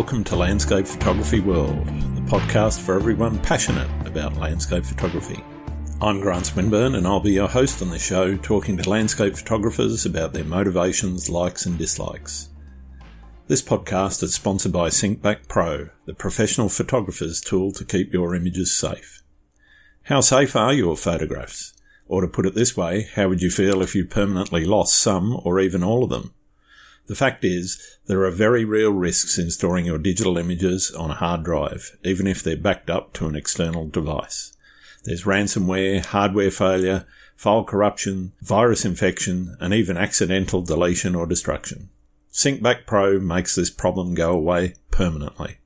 Welcome to Landscape Photography World, the podcast for everyone passionate about landscape photography. I'm Grant Swinburne, and I'll be your host on the show, talking to landscape photographers about their motivations, likes, and dislikes. This podcast is sponsored by SyncBack Pro, the professional photographer's tool to keep your images safe. How safe are your photographs? Or to put it this way, how would you feel if you permanently lost some or even all of them? The fact is, there are very real risks in storing your digital images on a hard drive, even if they're backed up to an external device. There's ransomware, hardware failure, file corruption, virus infection, and even accidental deletion or destruction. SyncBack Pro makes this problem go away permanently.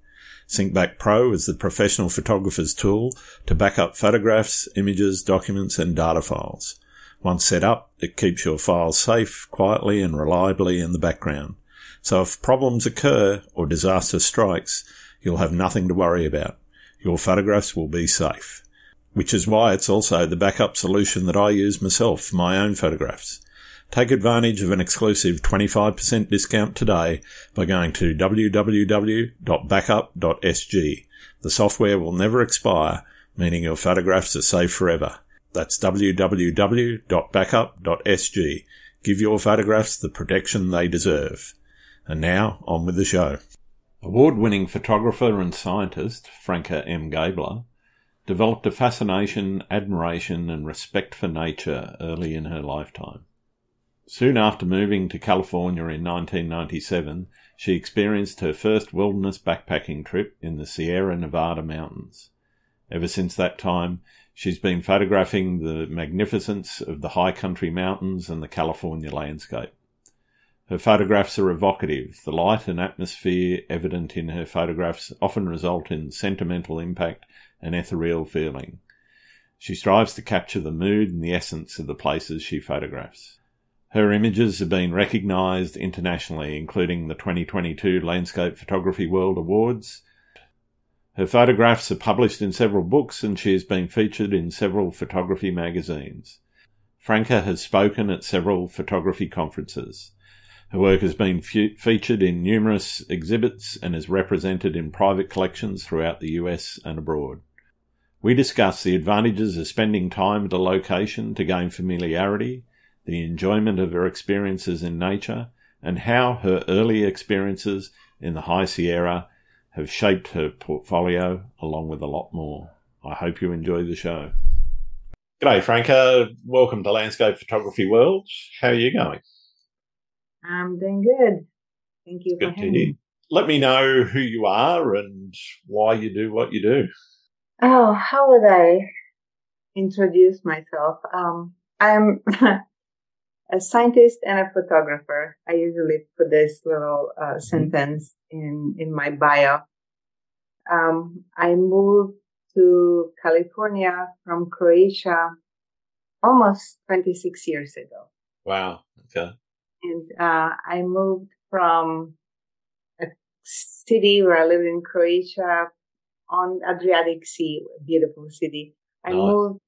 SyncBack Pro is the professional photographer's tool to back up photographs, images, documents, and data files. Once set up, it keeps your files safe, quietly and reliably in the background. So if problems occur or disaster strikes, you'll have nothing to worry about. Your photographs will be safe. Which is why it's also the backup solution that I use myself for my own photographs. Take advantage of an exclusive 25% discount today by going to www.backup.sg. The software will never expire, meaning your photographs are safe forever. That's www.backup.sg. Give your photographs the protection they deserve. And now, on with the show. Award winning photographer and scientist Franka M. Gabler developed a fascination, admiration, and respect for nature early in her lifetime. Soon after moving to California in 1997, she experienced her first wilderness backpacking trip in the Sierra Nevada mountains. Ever since that time, She's been photographing the magnificence of the high country mountains and the California landscape. Her photographs are evocative. The light and atmosphere evident in her photographs often result in sentimental impact and ethereal feeling. She strives to capture the mood and the essence of the places she photographs. Her images have been recognised internationally, including the 2022 Landscape Photography World Awards her photographs are published in several books and she has been featured in several photography magazines. Franka has spoken at several photography conferences. Her work has been fe- featured in numerous exhibits and is represented in private collections throughout the US and abroad. We discuss the advantages of spending time at a location to gain familiarity, the enjoyment of her experiences in nature, and how her early experiences in the High Sierra have shaped her portfolio along with a lot more. I hope you enjoy the show. G'day, Franka. Welcome to Landscape Photography World. How are you going? I'm doing good. Thank you good for having me. Let me know who you are and why you do what you do. Oh, how would I introduce myself? Um, I'm a scientist and a photographer. I usually put this little uh, sentence in in my bio. Um, I moved to California from Croatia almost 26 years ago. Wow. Okay. And uh, I moved from a city where I lived in Croatia on Adriatic Sea, a beautiful city. I nice. moved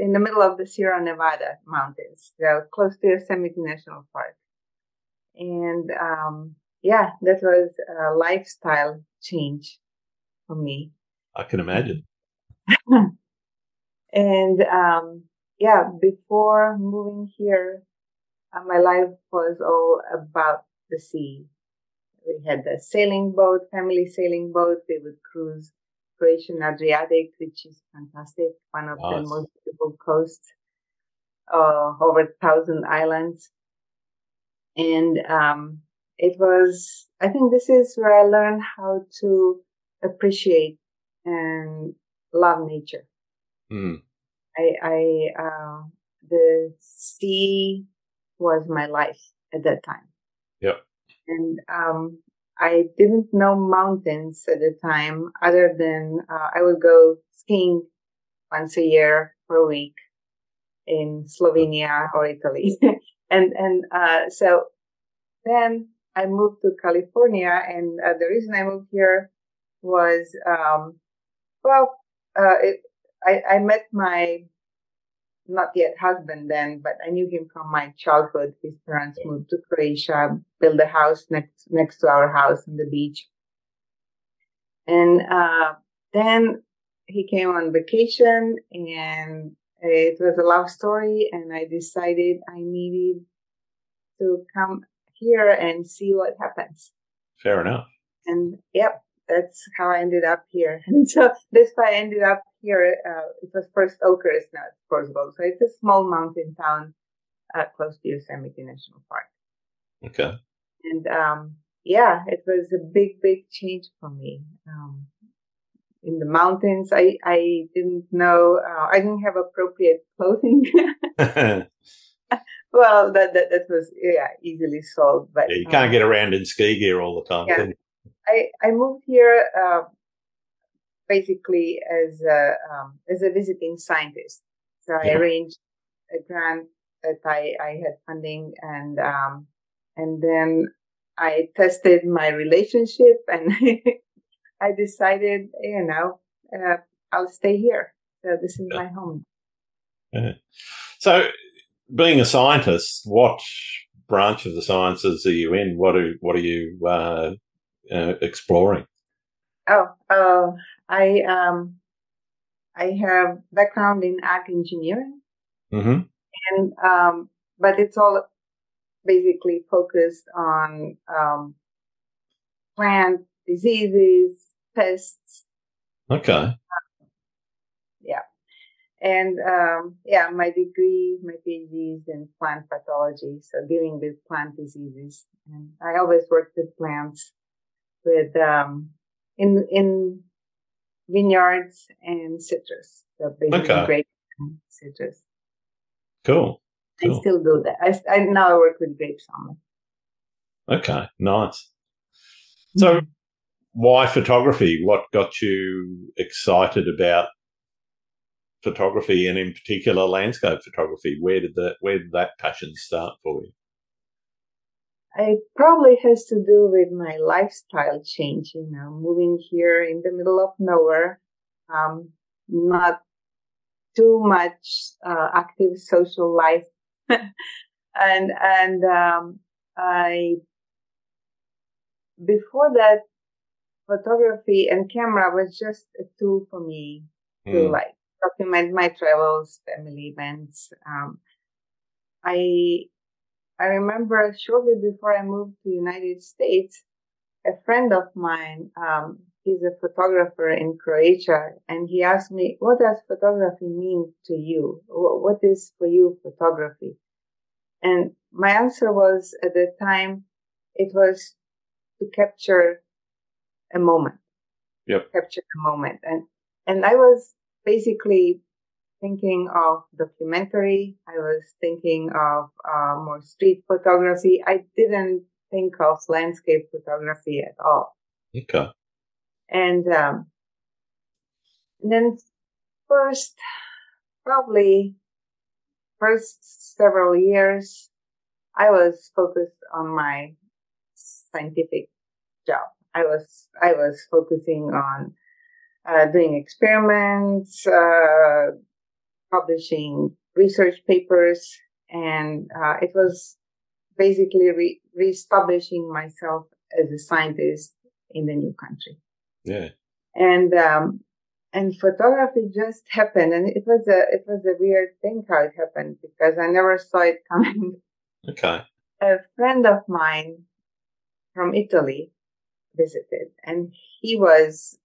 in the middle of the Sierra Nevada mountains, so close to Yosemite National Park. And um, yeah, that was a lifestyle change for me. I can imagine. and um, yeah, before moving here, uh, my life was all about the sea. We had a sailing boat, family sailing boat. We would cruise Croatian Adriatic, which is fantastic, one of the most beautiful coasts, uh, over thousand islands. And um, it was, I think this is where I learned how to appreciate and love nature. Mm. I, I, uh, the sea was my life at that time. Yeah. And, um, I didn't know mountains at the time other than uh, I would go skiing once a year for a week in Slovenia or Italy. and, and, uh, so then I moved to California and uh, the reason I moved here was, um, well, uh, it, I, I met my not yet husband then, but I knew him from my childhood. His parents moved to Croatia, built a house next next to our house on the beach, and uh, then he came on vacation, and it was a love story. And I decided I needed to come here and see what happens. Fair enough. And yep, that's how I ended up here. And so that's why I ended up here. Uh, it was first Oakhurst, not Portugal. So it's a small mountain town uh, close to Yosemite National Park. Okay. And um, yeah, it was a big, big change for me. Um, in the mountains, I I didn't know uh, I didn't have appropriate clothing. well, that, that that was yeah easily solved. But yeah, you can't um, get around in ski gear all the time. Yeah. I, I moved here uh, basically as a, um, as a visiting scientist. So yeah. I arranged a grant that I, I had funding and, um, and then I tested my relationship and I decided, you know, uh, I'll stay here. So this is yeah. my home. Yeah. So being a scientist, what branch of the sciences are you in? What are, what are you, uh, uh, exploring? Oh, uh, I um, I have background in ag engineering, mm-hmm. and um, but it's all basically focused on um, plant diseases, pests. Okay. yeah, and um, yeah, my degree, my PhD is in plant pathology, so dealing with plant diseases, and I always worked with plants with um, in in vineyards and citrus. So basically okay. grape citrus. Cool. cool. I still do that. I, I now I work with grape salmon. Okay, nice. So, mm-hmm. why photography? What got you excited about photography, and in particular landscape photography? Where did that Where did that passion start for you? It probably has to do with my lifestyle change, you know, moving here in the middle of nowhere, um, not too much uh, active social life, and and um, I before that photography and camera was just a tool for me mm. to hmm. like document my travels, family events. Um, I I remember shortly before I moved to the United States, a friend of mine, um, he's a photographer in Croatia, and he asked me, what does photography mean to you? What is for you photography? And my answer was at the time, it was to capture a moment. Yep. Capture a moment. And, and I was basically thinking of documentary. I was thinking of uh, more street photography. I didn't think of landscape photography at all. Okay. And, um, and then first, probably first several years, I was focused on my scientific job. I was, I was focusing on uh, doing experiments, uh, publishing research papers, and uh, it was basically re- reestablishing myself as a scientist in the new country. Yeah. And um, and photography just happened, and it was a it was a weird thing how it happened because I never saw it coming. Okay. A friend of mine from Italy visited, and he was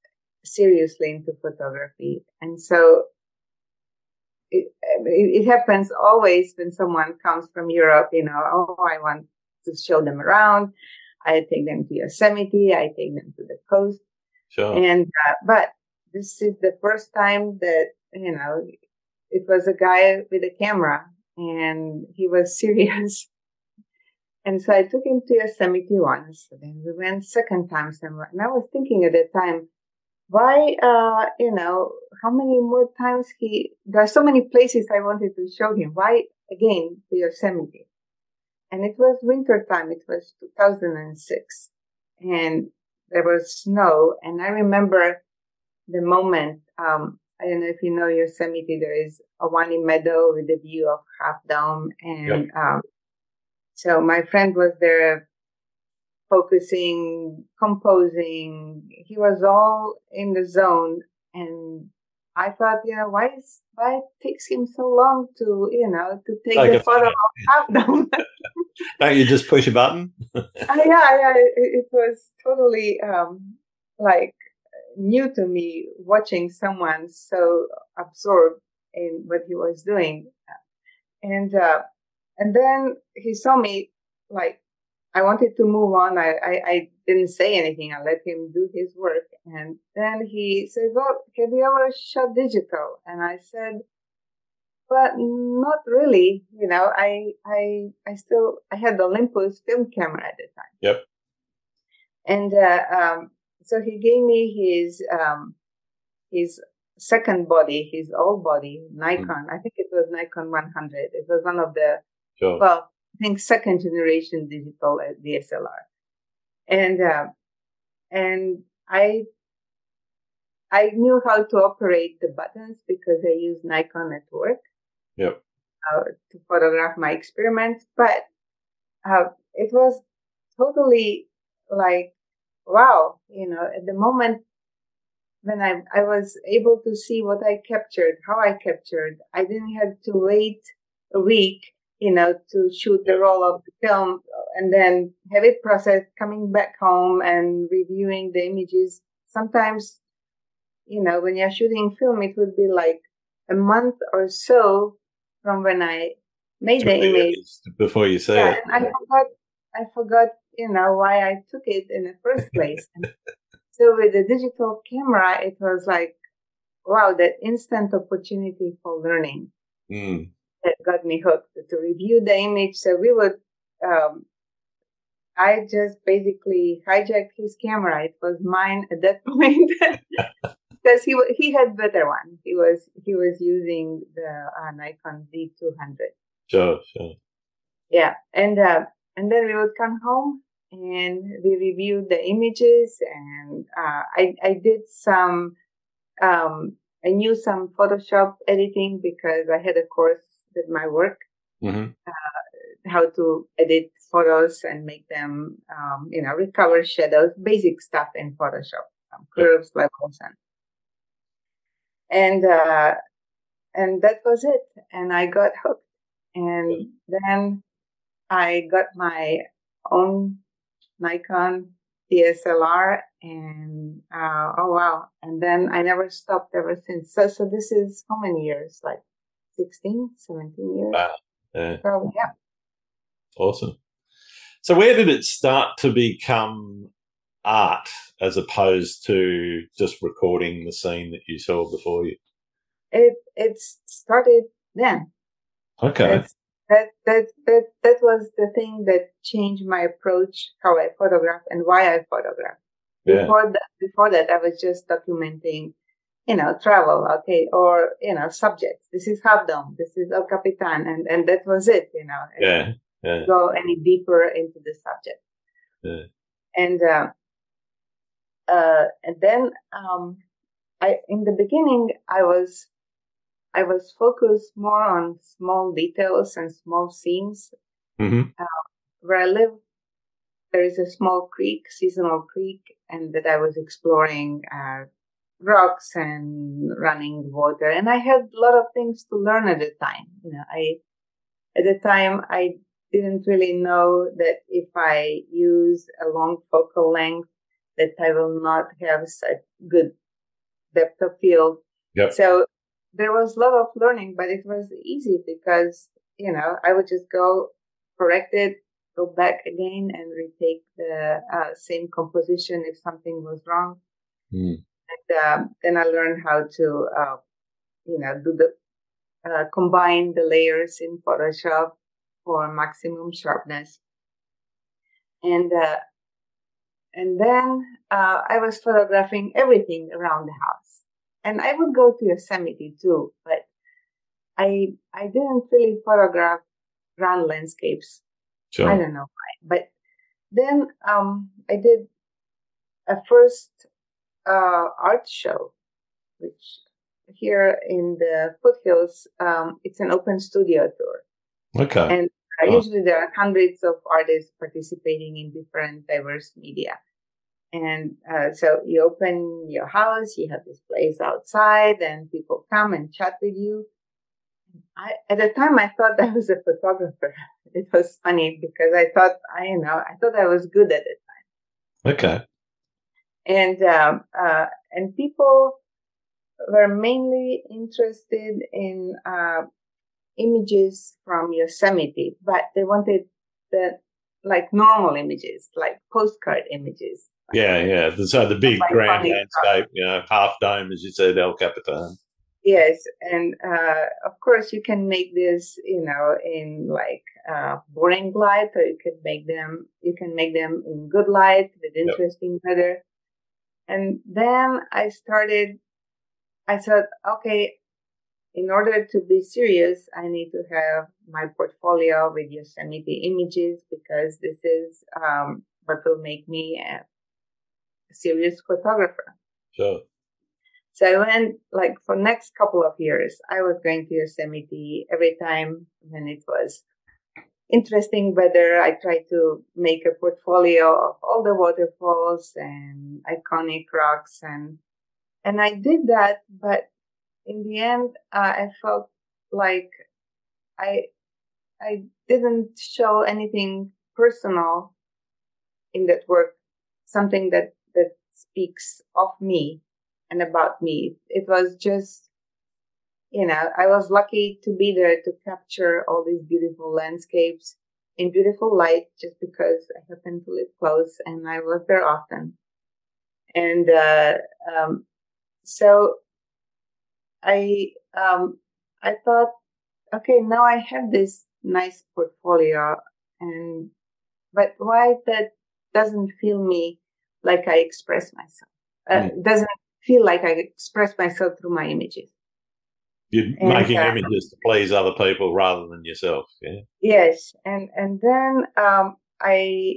seriously into photography, and so it, it, happens always when someone comes from Europe, you know, oh, I want to show them around. I take them to Yosemite. I take them to the coast. Sure. And, uh, but this is the first time that, you know, it was a guy with a camera and he was serious. and so I took him to Yosemite once. Then we went second time somewhere. And I was thinking at that time, why, uh, you know, how many more times he, there are so many places I wanted to show him. Why again to Yosemite? And it was winter time. It was 2006 and there was snow. And I remember the moment, um, I don't know if you know Yosemite. There is a one Meadow with a view of Half Dome, and yep. um, so my friend was there focusing, composing. He was all in the zone, and I thought, you know, why is why it takes him so long to, you know, to take like the photo of half dome? Don't you just push a button? uh, yeah, yeah. It, it was totally um, like new to me watching someone so absorbed in what he was doing, and uh, and then he saw me like I wanted to move on. I, I, I, didn't say anything. I let him do his work. And then he said, well, have you ever shot digital? And I said, but not really. You know, I, I, I still, I had the Olympus film camera at the time. Yep. And, uh, um, so he gave me his, um, his second body, his old body, Nikon. Mm. I think it was Nikon 100. It was one of the, sure. well, I think second generation digital DSLR, and uh, and I I knew how to operate the buttons because I used Nikon at work. Yep. Uh, to photograph my experiments, but uh, it was totally like wow, you know, at the moment when I I was able to see what I captured, how I captured, I didn't have to wait a week you know, to shoot the roll of the film and then have it processed, coming back home and reviewing the images. Sometimes, you know, when you're shooting film, it would be like a month or so from when I made the image before you say yeah, it. I forgot, I forgot, you know, why I took it in the first place. so with the digital camera, it was like, wow, that instant opportunity for learning. Mm that got me hooked to review the image. So we would, um, I just basically hijacked his camera. It was mine at that point because he he had better one. He was he was using the uh, Nikon D200. Sure, sure. Yeah, and uh, and then we would come home and we reviewed the images, and uh, I I did some. Um, I knew some Photoshop editing because I had a course with my work. Mm-hmm. Uh, how to edit photos and make them, um, you know, recover shadows, basic stuff in Photoshop, um, curves, yeah. levels, and and uh, and that was it. And I got hooked. And yeah. then I got my own Nikon DSLR, and uh, oh wow! And then I never stopped ever since. So so this is how many years? Like 16, 17 years. Wow. Yeah. Yeah. Awesome. So, where did it start to become art as opposed to just recording the scene that you saw before you? It it started then. Okay. that that that that was the thing that changed my approach, how I photograph and why I photograph. Yeah. Before that, before that, I was just documenting you know, travel, okay, or, you know, subjects. This is Half Dome, this is El Capitan, and, and that was it, you know. Yeah, yeah. Go any deeper into the subject. Yeah. And, uh, uh, and then, um, I, in the beginning, I was, I was focused more on small details and small scenes. Mm-hmm. Uh, where I live, there is a small creek, seasonal creek, and that I was exploring, uh, rocks and running water. And I had a lot of things to learn at the time. You know, I, at the time, I didn't really know that if I use a long focal length, that I will not have such good depth of field. Yep. So there was a lot of learning, but it was easy because, you know, I would just go correct it, go back again and retake the uh, same composition if something was wrong. Mm. And uh, then I learned how to, uh, you know, do the uh, combine the layers in Photoshop for maximum sharpness. And uh, and then uh, I was photographing everything around the house. And I would go to Yosemite too, but I I didn't really photograph grand landscapes. Sure. I don't know why. But then um, I did a first uh, art show, which here in the foothills, um, it's an open studio tour. Okay. And uh, oh. usually there are hundreds of artists participating in different diverse media. And uh, so you open your house, you have this place outside, and people come and chat with you. I, at the time, I thought I was a photographer. It was funny because I thought I, you know, I thought I was good at the time. Okay. And um, uh, and people were mainly interested in uh, images from Yosemite, but they wanted the like normal images, like postcard images. Yeah, yeah. So the big grand landscape, you know, half dome, as you said, El Capitan. Yes, and uh, of course you can make this, you know, in like uh, boring light, or you could make them, you can make them in good light with interesting yep. weather. And then I started. I thought, okay, in order to be serious, I need to have my portfolio with Yosemite images because this is um, what will make me a serious photographer. Sure. So I went like for next couple of years, I was going to Yosemite every time when it was interesting weather. I tried to make a portfolio of all the waterfalls and iconic rocks and and I did that, but in the end, uh, I felt like I I didn't show anything personal in that work, something that that speaks of me and about me. It was just, you know, I was lucky to be there to capture all these beautiful landscapes in beautiful light just because I happened to live close and I was there often. And, uh, um, so I, um, I thought, okay, now I have this nice portfolio and, but why that doesn't feel me like I express myself? Uh, mm. Doesn't feel like I express myself through my images. You're and, making uh, images to please other people rather than yourself. Yeah. Yes, and and then um, I,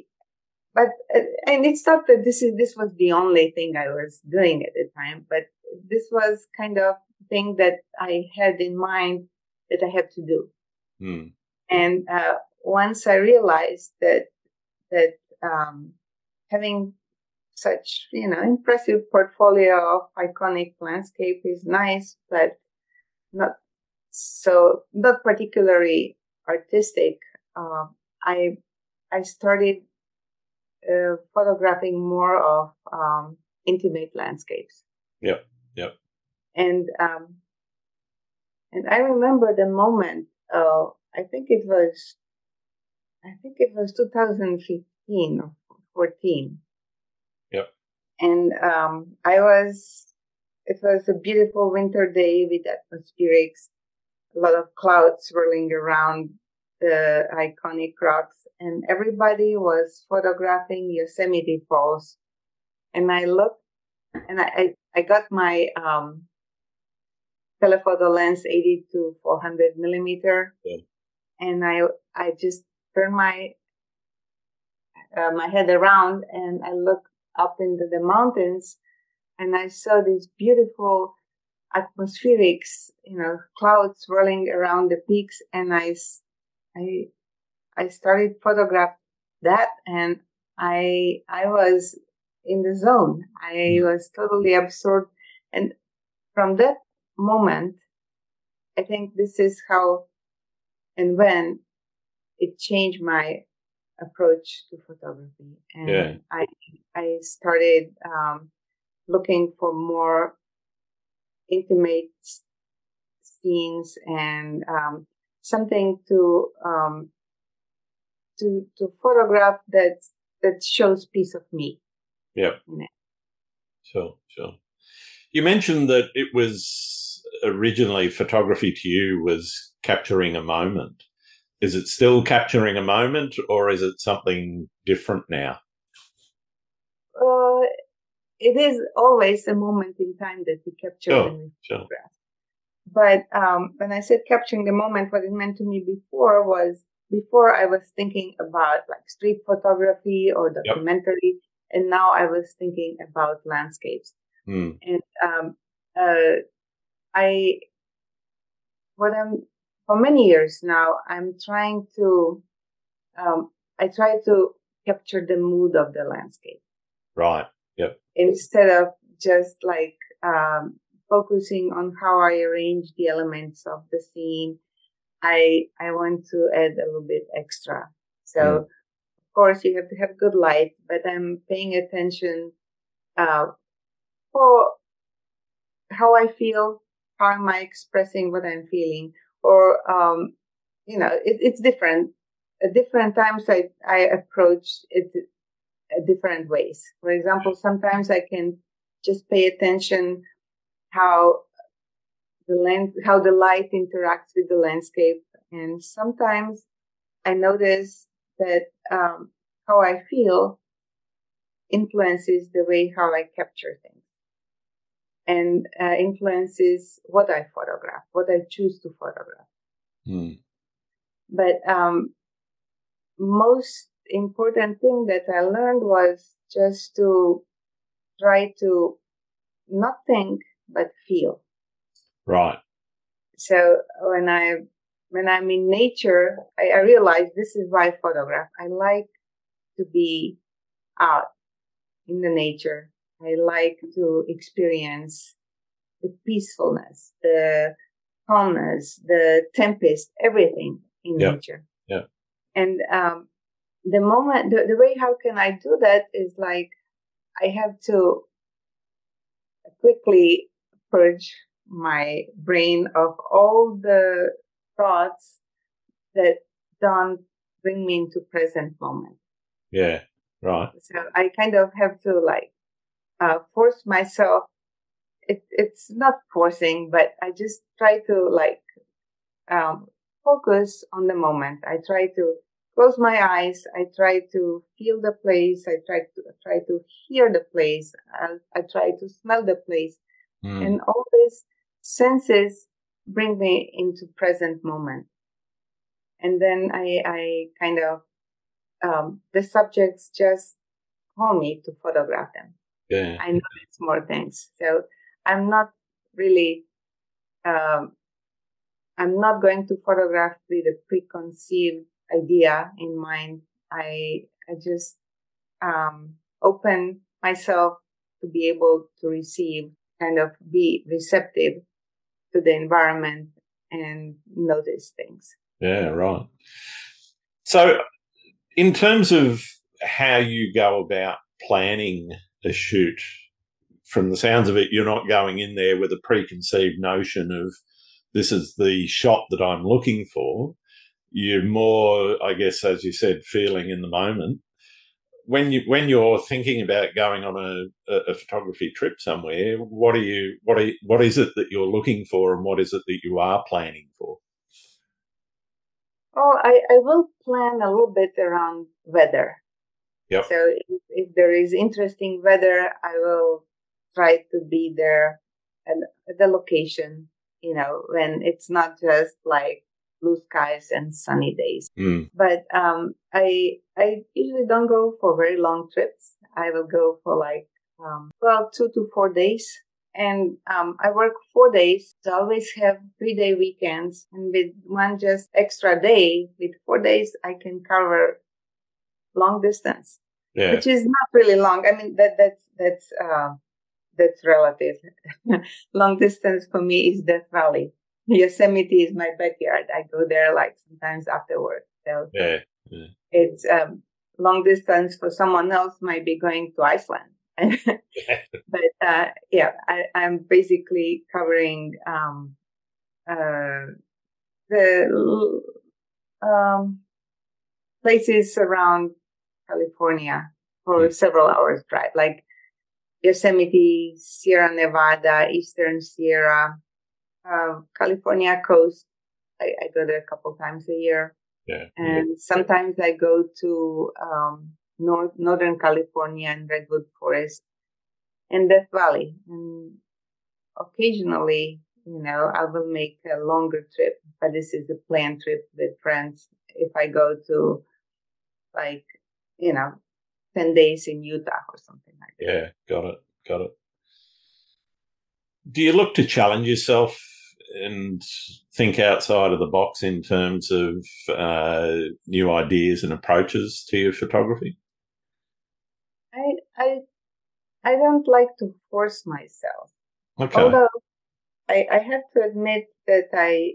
but uh, and it's not that this is this was the only thing I was doing at the time, but this was kind of thing that I had in mind that I had to do. Hmm. And uh, once I realized that that um, having such, you know, impressive portfolio of iconic landscape is nice, but not so, not particularly artistic. Uh, I, I started uh, photographing more of um, intimate landscapes. Yep. Yep. And, um, and I remember the moment, uh, I think it was, I think it was 2015 or 14 and um, I was. It was a beautiful winter day with atmospherics, a lot of clouds swirling around the iconic rocks, and everybody was photographing Yosemite Falls. And I looked, and I I, I got my um, telephoto lens 80 to 400 millimeter, yeah. and I I just turned my uh, my head around and I looked up into the mountains and I saw these beautiful atmospherics, you know, clouds swirling around the peaks. And I, I, I started photograph that and I, I was in the zone. I mm. was totally absorbed. And from that moment, I think this is how and when it changed my approach to photography and yeah. i i started um, looking for more intimate scenes and um, something to um, to to photograph that that shows piece of me. Yeah. Sure sure. You mentioned that it was originally photography to you was capturing a moment. Is it still capturing a moment or is it something different now? Uh, it is always a moment in time that we capture sure, in sure. But um, when I said capturing the moment, what it meant to me before was before I was thinking about like street photography or documentary, yep. and now I was thinking about landscapes. Mm. And um, uh, I, what I'm, for many years now, I'm trying to, um, I try to capture the mood of the landscape. Right. Yep. Instead of just like, um, focusing on how I arrange the elements of the scene, I, I want to add a little bit extra. So, mm. of course, you have to have good light, but I'm paying attention, uh, for how I feel, how am I expressing what I'm feeling, or um, you know, it, it's different. At different times, I I approach it different ways. For example, sometimes I can just pay attention how the land, how the light interacts with the landscape, and sometimes I notice that um, how I feel influences the way how I capture things and uh, influences what I photograph, what I choose to photograph. Mm. But um, most important thing that I learned was just to try to not think but feel. Right. So when I when I'm in nature, I, I realize this is why I photograph. I like to be out in the nature I like to experience the peacefulness, the calmness, the tempest, everything in yeah. nature. Yeah. And um, the moment, the, the way how can I do that is like I have to quickly purge my brain of all the thoughts that don't bring me into present moment. Yeah, right. So I kind of have to like uh, force myself. It, it's not forcing, but I just try to like um, focus on the moment. I try to close my eyes. I try to feel the place. I try to try to hear the place. I, I try to smell the place, mm. and all these senses bring me into present moment. And then I, I kind of um, the subjects just call me to photograph them. Yeah. I notice more things. So I'm not really, um, I'm not going to photograph with a preconceived idea in mind. I, I just, um, open myself to be able to receive, kind of be receptive to the environment and notice things. Yeah, right. So, in terms of how you go about planning a shoot. From the sounds of it, you're not going in there with a preconceived notion of this is the shot that I'm looking for. You're more, I guess, as you said, feeling in the moment. When you when you're thinking about going on a, a, photography trip somewhere, what are you what are what is it that you're looking for, and what is it that you are planning for? Oh, I, I will plan a little bit around weather. Yep. So if, if there is interesting weather, I will try to be there at the location, you know, when it's not just like blue skies and sunny days. Mm. But um, I I usually don't go for very long trips. I will go for like um, well two to four days, and um, I work four days. So I always have three day weekends, and with one just extra day, with four days, I can cover long distance, yeah. which is not really long. I mean, that that's that's uh, that's relative. long distance for me is Death Valley. Yosemite is my backyard. I go there like sometimes after work. So yeah. yeah. it's um, long distance for someone else might be going to Iceland. but uh, yeah, I, am basically covering um, uh, the um, places around California for mm. several hours drive, like Yosemite, Sierra Nevada, Eastern Sierra, uh, California coast. I, I, go there a couple times a year. Yeah. And yeah. sometimes I go to um, North Northern California and Redwood Forest and Death Valley. And occasionally, you know, I will make a longer trip, but this is a planned trip with friends. If I go to like you know, 10 days in Utah or something like that. Yeah, got it. Got it. do you look to challenge yourself and think outside of the box in terms of uh, new ideas and approaches to your photography? I I I don't like to force myself. Okay. Although I, I have to admit that I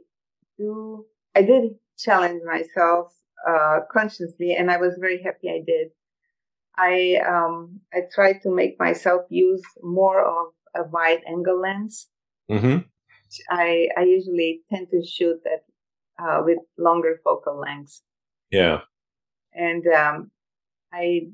do I did challenge myself uh, consciously, and I was very happy I did. I um, I tried to make myself use more of a wide angle lens. Mm-hmm. I I usually tend to shoot at uh, with longer focal lengths. Yeah. And um, I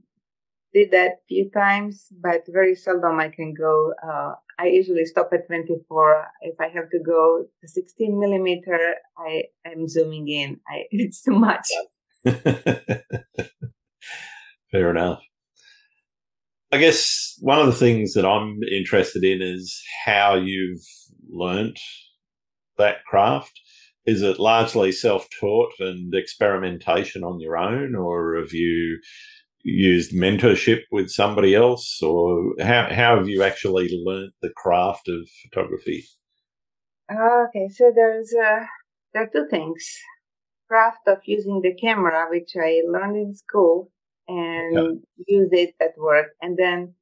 did that a few times, but very seldom I can go. Uh, I usually stop at 24. If I have to go to 16 millimeter, I am zooming in. I, it's too much. Fair enough. I guess one of the things that I'm interested in is how you've learnt that craft. Is it largely self taught and experimentation on your own, or have you used mentorship with somebody else, or how, how have you actually learnt the craft of photography? Okay, so there's uh, there are two things: craft of using the camera, which I learned in school, and use it at work, and then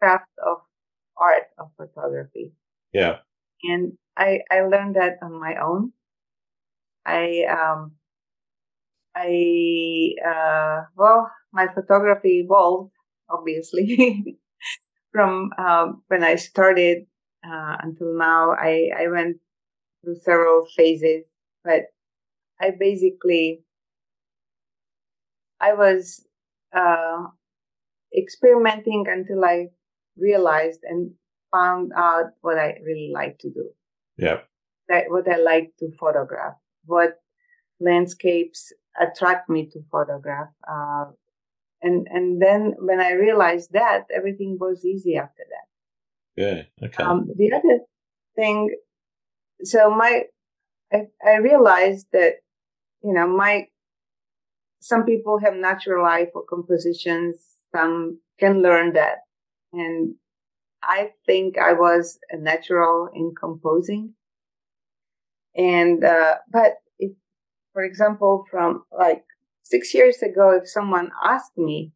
craft of art of photography. Yeah. And I I learned that on my own. I um I uh well my photography evolved obviously from um, when I started uh, until now. I I went through several phases, but I basically I was uh, experimenting until I realized and found out what I really like to do. Yeah. That what I like to photograph, what landscapes attract me to photograph. Uh, and and then when I realized that, everything was easy after that. Yeah. Okay. Um, the other thing, so my, I, I realized that, you know, my some people have natural eye for compositions. Some can learn that. And I think I was a natural in composing. And, uh, but if, for example, from like six years ago, if someone asked me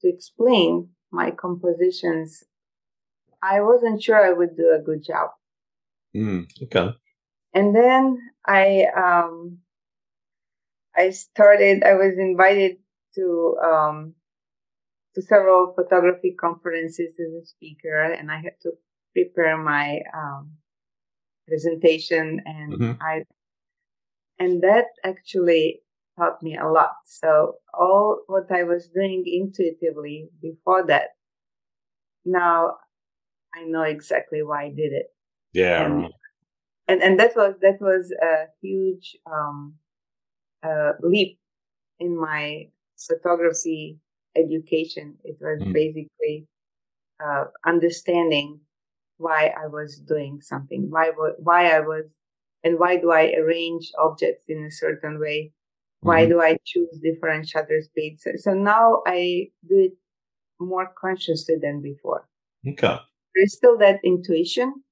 to explain my compositions, I wasn't sure I would do a good job. Mm, okay. And then I, um, I started, I was invited to, um, to several photography conferences as a speaker and I had to prepare my, um, presentation and mm-hmm. I, and that actually taught me a lot. So all what I was doing intuitively before that, now I know exactly why I did it. Yeah. And, and, and that was, that was a huge, um, uh, leap in my photography education. It was mm. basically uh, understanding why I was doing something, why why I was, and why do I arrange objects in a certain way? Why mm-hmm. do I choose different shutter speeds? So, so now I do it more consciously than before. Okay. There's still that intuition.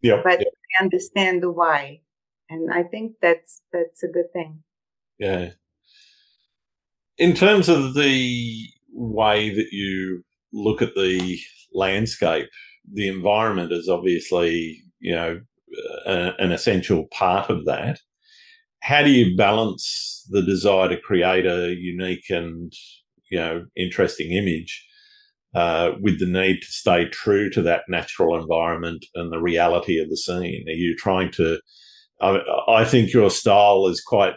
Yeah. But yep. I understand the why. And I think that's that's a good thing. Yeah. In terms of the way that you look at the landscape, the environment is obviously, you know, a, an essential part of that. How do you balance the desire to create a unique and, you know, interesting image uh, with the need to stay true to that natural environment and the reality of the scene? Are you trying to? I, I think your style is quite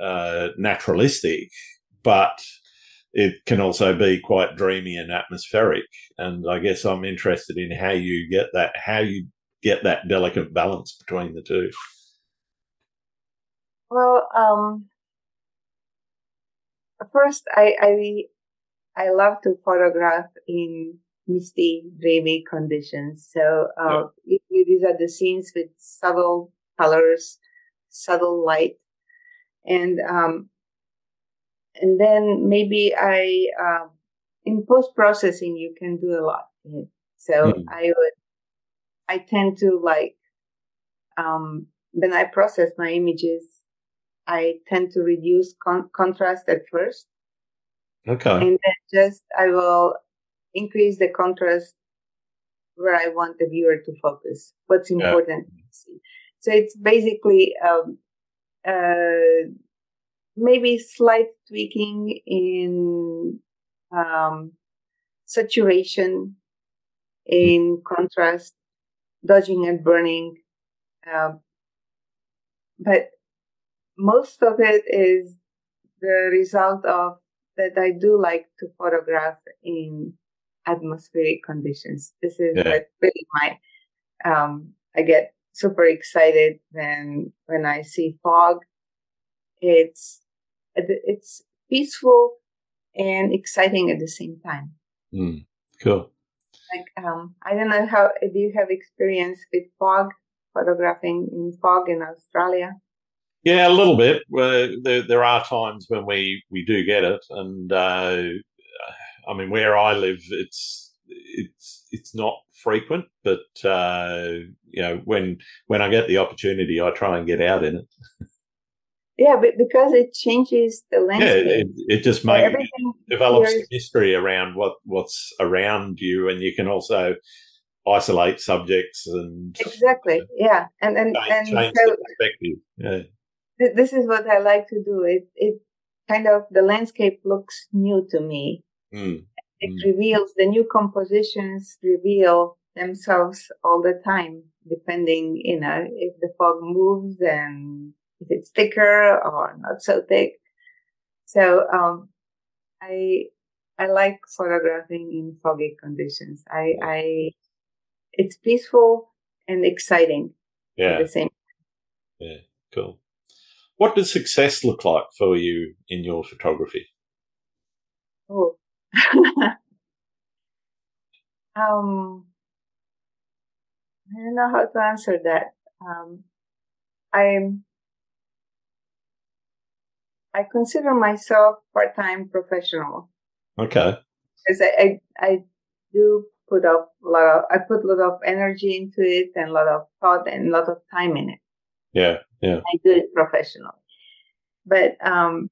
uh, naturalistic, but it can also be quite dreamy and atmospheric. And I guess I'm interested in how you get that, how you get that delicate balance between the two. Well, um, first, I, I, I love to photograph in misty, dreamy conditions. So, uh, yeah. these are the scenes with subtle colors, subtle light, and um, and then maybe I uh, in post processing you can do a lot. So mm. I would I tend to like, um, when I process my images, I tend to reduce con- contrast at first. Okay. And then just, I will increase the contrast where I want the viewer to focus, what's important yeah. So it's basically, um, uh, maybe slight tweaking in, um, saturation, in contrast, dodging and burning. Um, but most of it is the result of that I do like to photograph in atmospheric conditions. This is yeah. really my, um, I get super excited when, when I see fog. It's, it's peaceful and exciting at the same time. Mm, cool. Like, um, I don't know how, do you have experience with fog, photographing in fog in Australia? Yeah, a little bit. there, there are times when we, we do get it, and uh, I mean, where I live, it's it's it's not frequent, but uh, you know, when when I get the opportunity, I try and get out in it. Yeah, but because it changes the landscape. Yeah, it, it just makes develops history around what what's around you, and you can also isolate subjects and exactly, uh, yeah, and and change, and change so, perspective. Yeah this is what I like to do. It it kind of the landscape looks new to me. Mm. It mm. reveals the new compositions reveal themselves all the time, depending, you know, if the fog moves and if it's thicker or not so thick. So um, I I like photographing in foggy conditions. I I it's peaceful and exciting yeah. at the same time. Yeah, cool. What does success look like for you in your photography? Oh. um, I don't know how to answer that. Um, I'm, I consider myself part-time professional. Okay. Because I, I, I do put up a lot of, I put a lot of energy into it and a lot of thought and a lot of time in it. Yeah, yeah. I do it professionally. But um,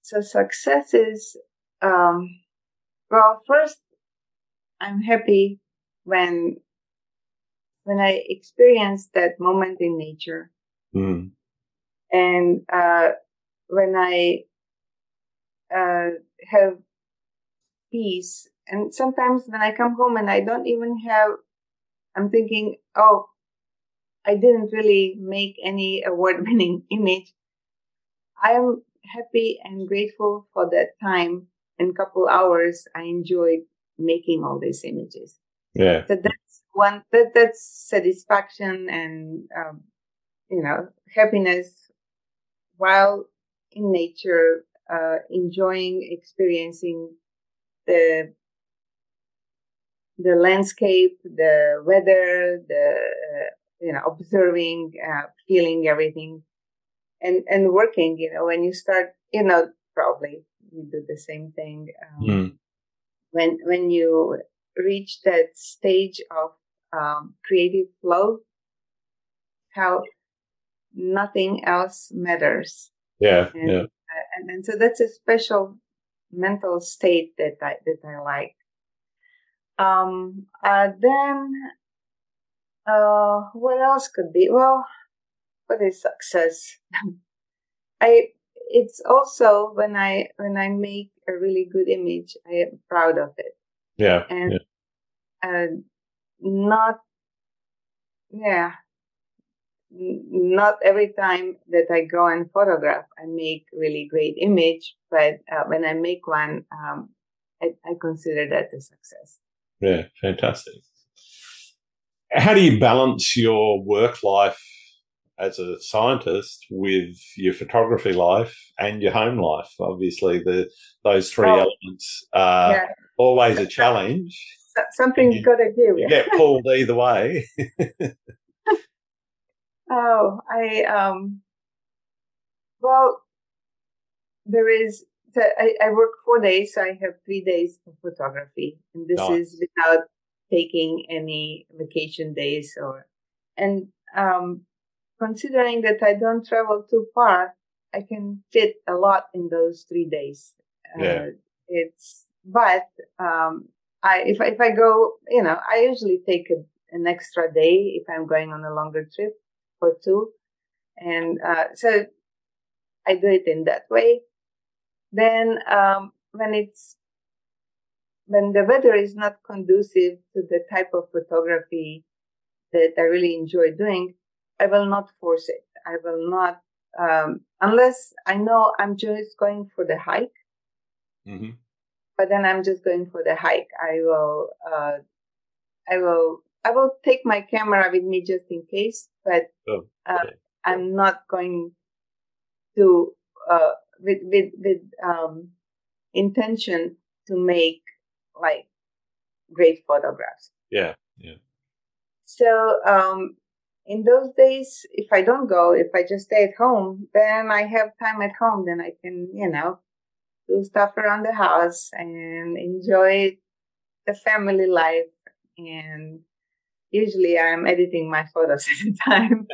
so success is um, well, first, I'm happy when when I experience that moment in nature, mm. and uh, when I uh, have peace. And sometimes when I come home and I don't even have, I'm thinking, oh, I didn't really make any award winning image. I am happy and grateful for that time and couple hours I enjoyed making all these images. Yeah. So that's one, that, that's satisfaction and, um, you know, happiness while in nature, uh, enjoying, experiencing the the landscape, the weather, the uh, you know, observing, uh, feeling everything, and and working. You know, when you start, you know, probably you do the same thing. Um, mm. When when you reach that stage of um, creative flow, how nothing else matters. Yeah, and, yeah. Uh, and, and so that's a special mental state that I that I like. Um, uh, then uh, what else could be? Well, what is success? I it's also when I when I make a really good image, I am proud of it. Yeah, and yeah. Uh, not yeah, not every time that I go and photograph, I make really great image. But uh, when I make one, um, I, I consider that a success. Yeah, fantastic how do you balance your work life as a scientist with your photography life and your home life? Obviously, the those three oh, elements are yeah. always a challenge. Something you, got to do. You get pulled either way. oh, I um. Well, there is. I, I work four days, so I have three days for photography, and this is without taking any vacation days or and um, considering that I don't travel too far, I can fit a lot in those three days. Yeah. Uh, it's but um, I if if I go, you know, I usually take a, an extra day if I'm going on a longer trip or two, and uh, so I do it in that way. Then um, when it's when the weather is not conducive to the type of photography that I really enjoy doing, I will not force it. I will not, um, unless I know I'm just going for the hike. Mm-hmm. But then I'm just going for the hike. I will, uh, I will, I will take my camera with me just in case, but oh, uh, okay. uh, I'm not going to, uh, with, with, with, um, intention to make like great photographs. Yeah. Yeah. So, um, in those days, if I don't go, if I just stay at home, then I have time at home. Then I can, you know, do stuff around the house and enjoy the family life. And usually I'm editing my photos at the time.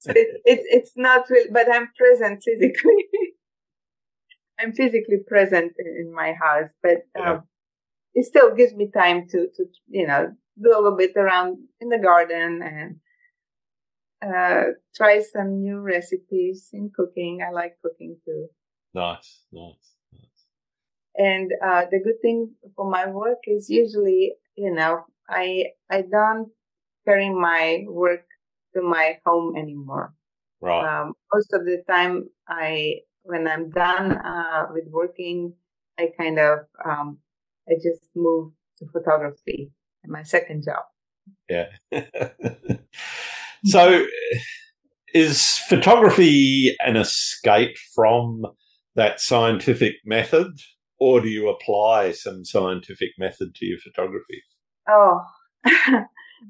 so it, it, it's not really, but I'm present physically. I'm physically present in my house, but um, it still gives me time to, to, you know, do a little bit around in the garden and uh, try some new recipes in cooking. I like cooking too. Nice, nice, nice. And uh, the good thing for my work is usually, you know, I I don't carry my work to my home anymore. Right. Um, most of the time, I when I'm done uh, with working, I kind of um, I just move to photography, my second job. Yeah. so, is photography an escape from that scientific method, or do you apply some scientific method to your photography? Oh,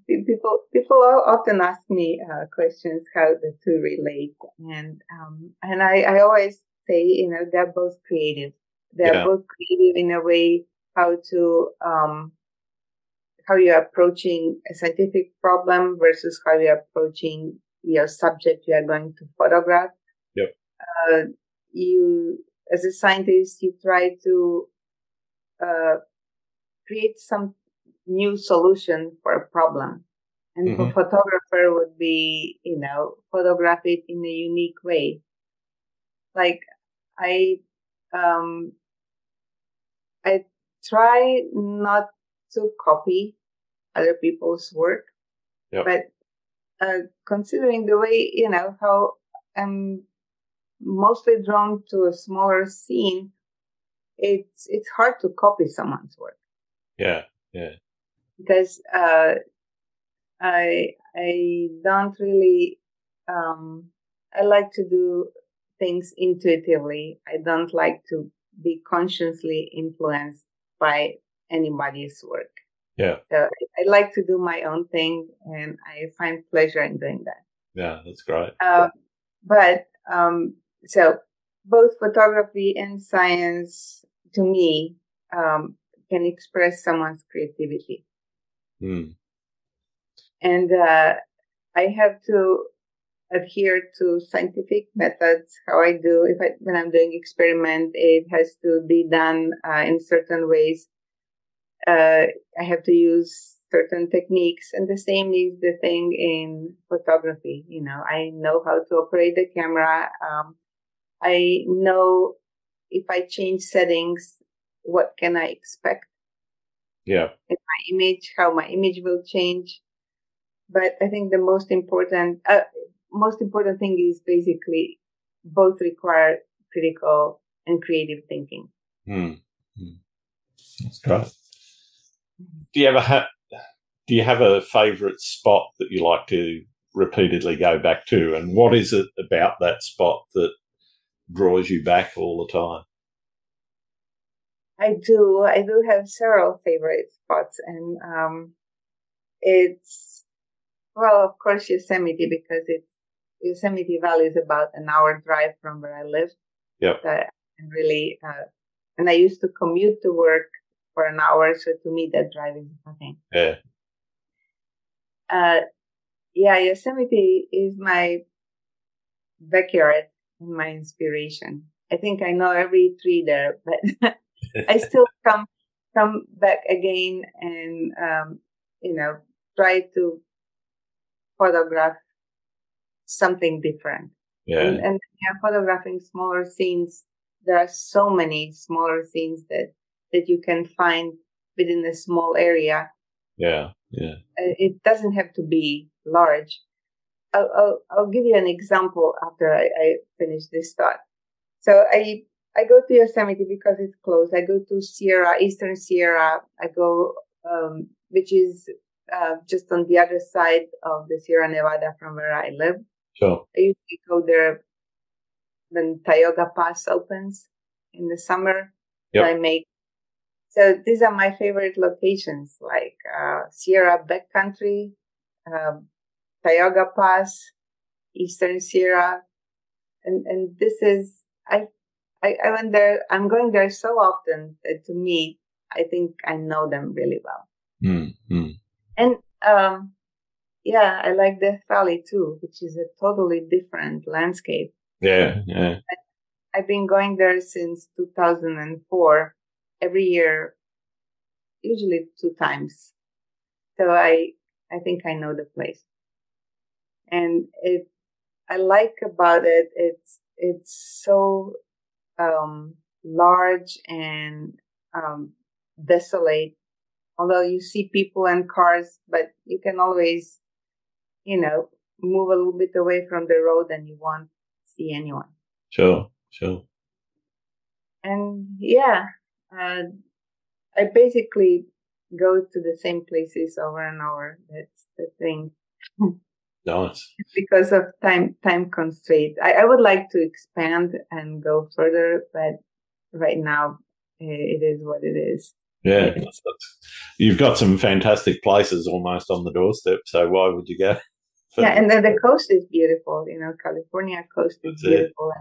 people people often ask me uh, questions how the two relate, and um, and I, I always say you know they're both creative. They're yeah. both creative in a way how to um, how you're approaching a scientific problem versus how you're approaching your subject you are going to photograph. Yep. Uh, you, as a scientist, you try to uh, create some new solution for a problem. And mm-hmm. for photographer would be, you know, photograph it in a unique way. Like I, um, I try not to copy other people's work. Yep. But uh, considering the way, you know, how I'm mostly drawn to a smaller scene, it's it's hard to copy someone's work. Yeah, yeah. Because uh, I I don't really um, I like to do things intuitively. I don't like to be consciously influenced by anybody's work. Yeah. So I, I, like to do my own thing and I find pleasure in doing that. Yeah, that's great. Um, but um, so both photography and science to me um, can express someone's creativity. Mm. And uh, I have to adhere to scientific methods. How I do, if I, when I'm doing experiment, it has to be done uh, in certain ways. Uh, I have to use certain techniques, and the same is the thing in photography. You know, I know how to operate the camera. Um, I know if I change settings, what can I expect? Yeah. In my image, how my image will change. But I think the most important, uh, most important thing is basically both require critical and creative thinking. Hmm. hmm. That's great. Do you ever have do you have a favourite spot that you like to repeatedly go back to, and what is it about that spot that draws you back all the time? I do. I do have several favorite spots, and um, it's well, of course, Yosemite because it's Yosemite Valley is about an hour drive from where I live. Yeah. and really, uh, and I used to commute to work for an hour. So to me, that driving is nothing. Yeah. uh, yeah, Yosemite is my backyard, and my inspiration. I think I know every tree there, but I still come come back again and um, you know try to photograph something different. Yeah. And, and yeah, photographing smaller scenes, there are so many smaller scenes that that you can find within a small area. Yeah, yeah. Uh, it doesn't have to be large. I'll, I'll, I'll give you an example after I, I finish this thought. So I I go to Yosemite because it's close. I go to Sierra, Eastern Sierra. I go, um, which is uh, just on the other side of the Sierra Nevada from where I live. Sure. I usually go there when Tioga Pass opens in the summer. Yep. I make so these are my favorite locations, like uh, Sierra Backcountry, uh, Tioga Pass, Eastern Sierra, and and this is I, I I went there. I'm going there so often that to me, I think I know them really well. Mm, And um, yeah, I like Death Valley too, which is a totally different landscape. Yeah, yeah. I've been going there since 2004, every year, usually two times. So I, I think I know the place. And it, I like about it, it's, it's so, um, large and, um, desolate. Although you see people and cars, but you can always, you know, move a little bit away from the road and you won't see anyone. Sure, sure. And yeah, uh, I basically go to the same places over and over. That's the thing. Nice. because of time time constraint. I, I would like to expand and go further, but right now eh, it is what it is. Yeah, that's, that's, you've got some fantastic places almost on the doorstep. So why would you go? yeah, and then the coast is beautiful. You know, California coast is beautiful.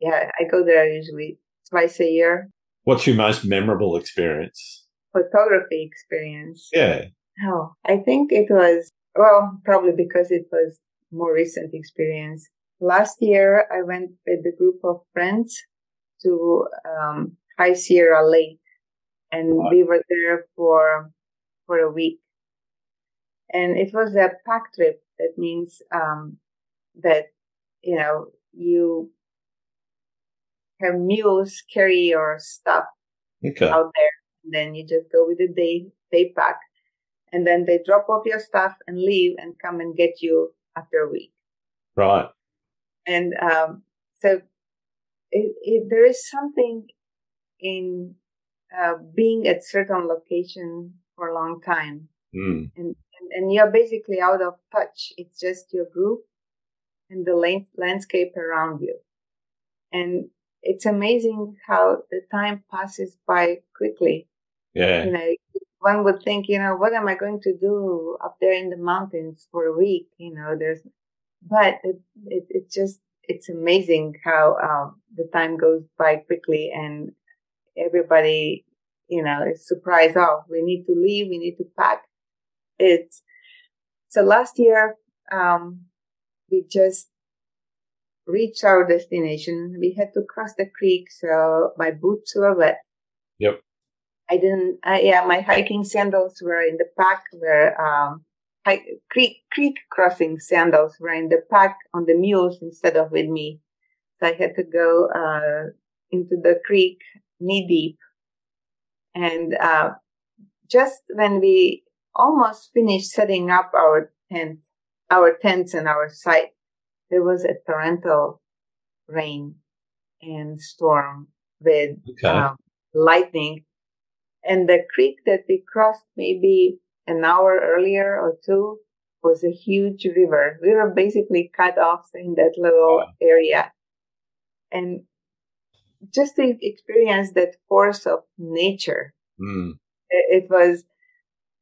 Yeah, I go there usually twice a year. What's your most memorable experience? Photography experience. Yeah. Oh, I think it was well, probably because it was more recent experience. Last year, I went with a group of friends to um, High Sierra Lake, and Wow. we were there for for a week. And it was a pack trip. That means um, that you know you have mules carry your stuff Okay. out there. And then you just go with the day day pack, and then they drop off your stuff and leave and come and get you after a week. Right. And um, so it, it, there is something in uh, being at certain location for a long time, Mm. and, and and you're basically out of touch. It's just your group and the lan- landscape around you, and it's amazing how the time passes by quickly Yeah. you know, one would think, you know, what am I going to do up there in the mountains for a week? You know, there's, but it, it, it just, it's amazing how um, the time goes by quickly and everybody, you know, is surprised. Oh, we need to leave. We need to pack. It's so last year, um, we just reached our destination. We had to cross the creek, so my boots were wet. Yep. I didn't. Uh, yeah, my hiking sandals were in the pack. Were um, hike, creek creek crossing sandals were in the pack on the mules instead of with me. So I had to go uh, into the creek knee deep, and uh, just when we almost finished setting up our tent, our tents and our site, there was a torrential rain and storm with Okay. um, lightning. And the creek that we crossed maybe an hour earlier or two was a huge river. We were basically cut off in that little Wow. area. And just to experience that force of nature, Mm. it, it was,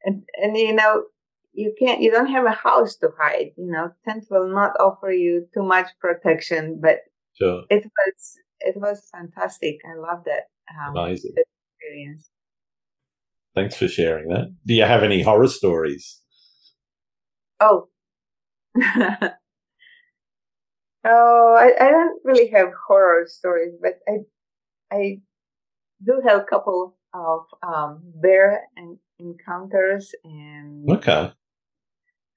and, and you know, you can't, you don't have a house to hide, you know, tent will not offer you too much protection, but Sure. it was, it was fantastic. I love that um, Amazing. experience. Thanks for sharing that. Do you have any horror stories? Oh. oh, I, I don't really have horror stories, but I I do have a couple of um, bear and encounters and Okay.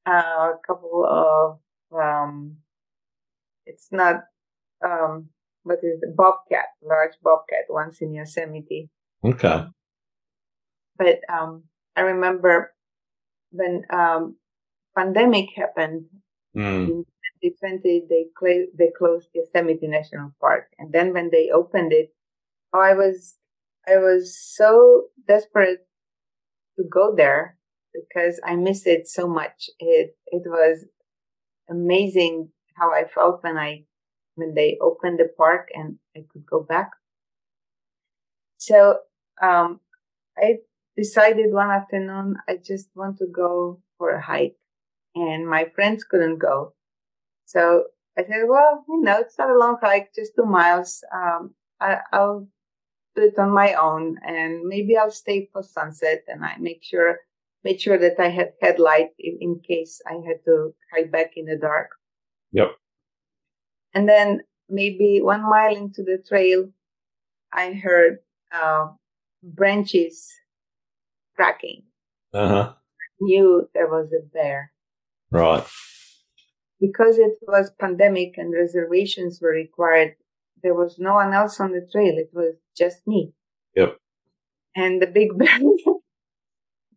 uh, a couple of um, it's not um, what is it? bobcat, large bobcat once in Yosemite. Okay. But um, I remember when um, pandemic happened Mm. in 2020, they cl- they closed Yosemite National Park, and then when they opened it, oh, I was I was so desperate to go there because I missed it so much. It it was amazing how I felt when I when they opened the park and I could go back. So um, I decided one afternoon I just want to go for a hike, and my friends couldn't go. So I said, well, you know, it's not a long hike, just two miles. Um, I, I'll do it on my own, and maybe I'll stay for sunset, and I make sure made sure that I had headlight in, in case I had to hike back in the dark. Yep. And then maybe one mile into the trail, I heard uh, branches cracking. Uh huh. Knew there was a bear. Right. Because it was pandemic and reservations were required, there was no one else on the trail. It was just me. Yep. And the big bear.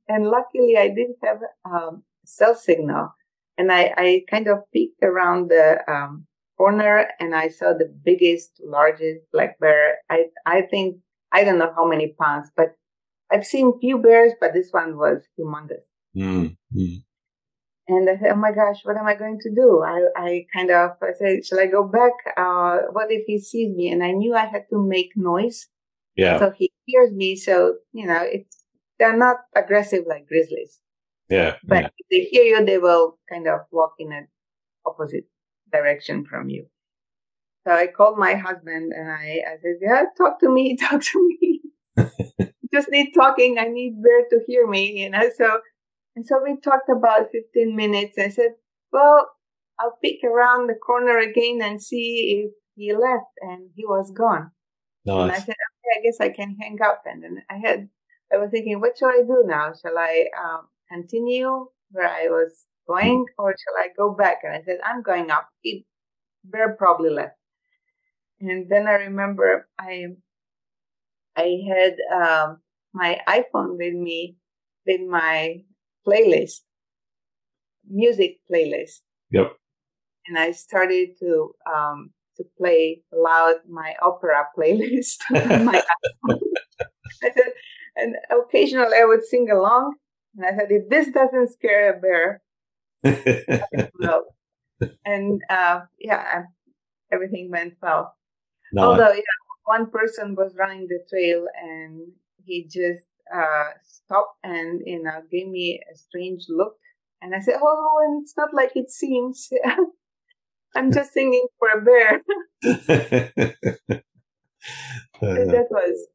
and luckily, I didn't have um, cell signal, and I, I kind of peeked around the um, corner, and I saw the biggest, largest black bear. I I think I don't know how many pounds, but I've seen few bears, but this one was humongous. Mm. Mm. And I said, "Oh my gosh, what am I going to do?" I, I kind of I said, "Shall I go back? Uh, what if he sees me?" And I knew I had to make noise, Yeah. so he hears me. So you know, it's they're not aggressive like grizzlies, Yeah. but yeah. if they hear you, they will kind of walk in an opposite direction from you. So I called my husband and I, I said, "Yeah, talk to me, talk to me. Just need talking. I need Bear to hear me." You know, so and so we talked about 15 minutes. I said, well, I'll peek around the corner again and see if he left and he was gone. And I said, okay, I guess I can hang up. And then I had, I was thinking, what shall I do now? Shall I um, continue where I was going or shall I go back? And I said, I'm going up. He, Bear probably left. And then I remember I, I had um, my iPhone with me with my playlist, music playlist, Yep. and I started to um, to play loud my opera playlist. my iPhone. I said, and occasionally I would sing along, and I said, if this doesn't scare a bear, well, and uh, yeah, everything went well. nice. Although yeah, one person was running the trail and he just uh, stopped and you know gave me a strange look, and I said, "Oh, and it's not like it seems. I'm just singing for a bear." Uh, that was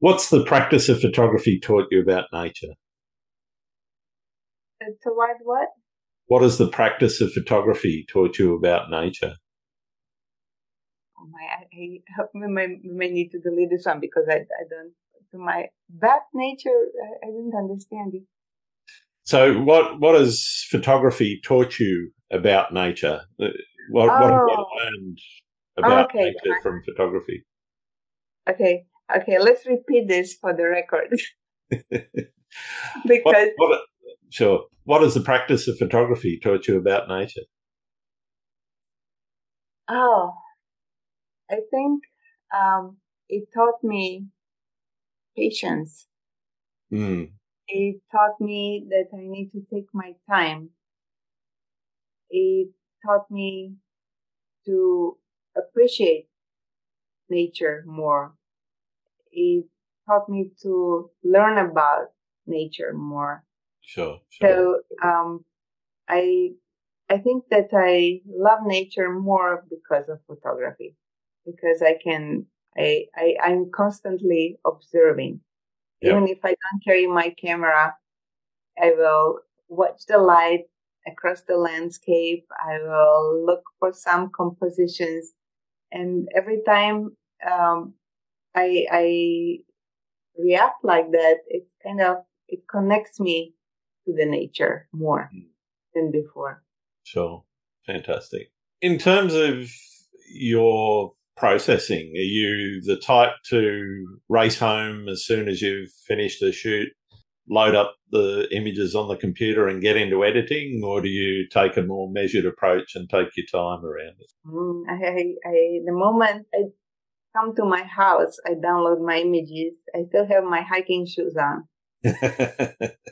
what's the practice of photography taught you about nature? uh, toward what? What has the practice of photography taught you about nature? Oh my, I, may, need to delete this one because I, I don't. To my bad nature, I, I didn't understand it. So, what what has photography taught you about nature? Uh, What, what have you Oh. learned about Okay. nature from photography? Okay, okay, let's repeat this for the record What, because what, sure. What has the practice of photography taught you about nature? Oh, I think um, it taught me patience. Mm, It taught me that I need to take my time. It taught me to appreciate nature more. It taught me to learn about nature more. sure. Sure. So um, I I think that I love nature more because of photography, because I can I, I I'm constantly observing. Yeah. Even if I don't carry my camera, I will watch the light across the landscape. I will look for some compositions, and every time um, I I react like that, it kind of it connects me to the nature more mm. than before. Sure, fantastic. In terms of your processing, are you the type to race home as soon as you've finished a shoot load up the images on the computer and get into editing, or do you take a more measured approach and take your time around it? Mm, I, I, the moment I come to my house, I download my images. I still have my hiking shoes on.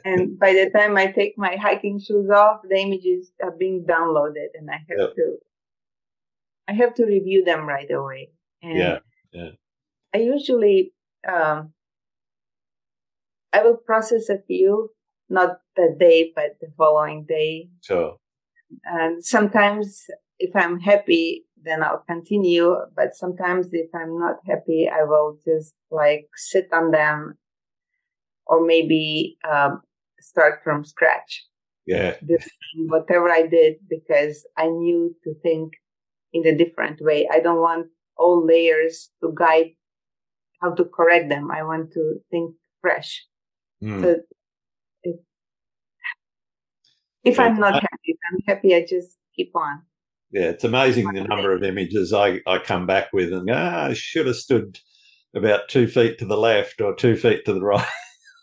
and by the time I take my hiking shoes off, the images are being downloaded, and I have yep. to, I have to review them right away. And yeah, yeah. I usually um, I will process a few, not the day, but the following day. Sure. And sometimes if I'm happy, then I'll continue. But sometimes if I'm not happy, I will just like sit on them or maybe um, start from scratch. Yeah. Whatever I did because I knew to think in a different way. I don't want all layers to guide how to correct them. I want to think fresh. Mm. So if, if I'm not happy, if I'm happy, I just keep on. Yeah, it's amazing the number of images I, I come back with and ah, I should have stood about two feet to the left or two feet to the right.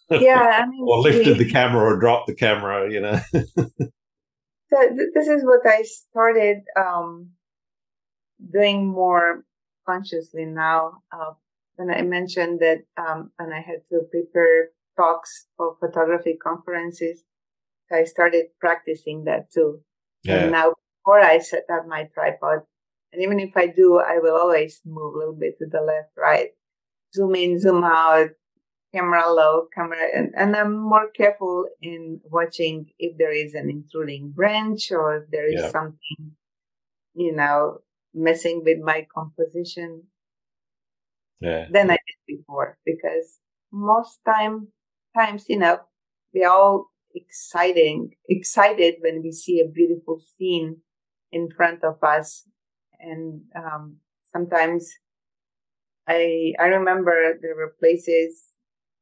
Yeah, I mean, or lifted the camera or dropped the camera, you know. so th- this is what I started um, doing more consciously now. Uh, when I mentioned that um, when I had to prepare talks for photography conferences. So I started practicing that too. Yeah. And now before I set up my tripod, and even if I do, I will always move a little bit to the left, right, zoom in, zoom out, camera low, camera, and, and I'm more careful in watching if there is an intruding branch or if there is yeah. something, you know, messing with my composition. Yeah. Than I did before because most time times, you know, we're all exciting, excited when we see a beautiful scene in front of us. And, um, sometimes I, I remember there were places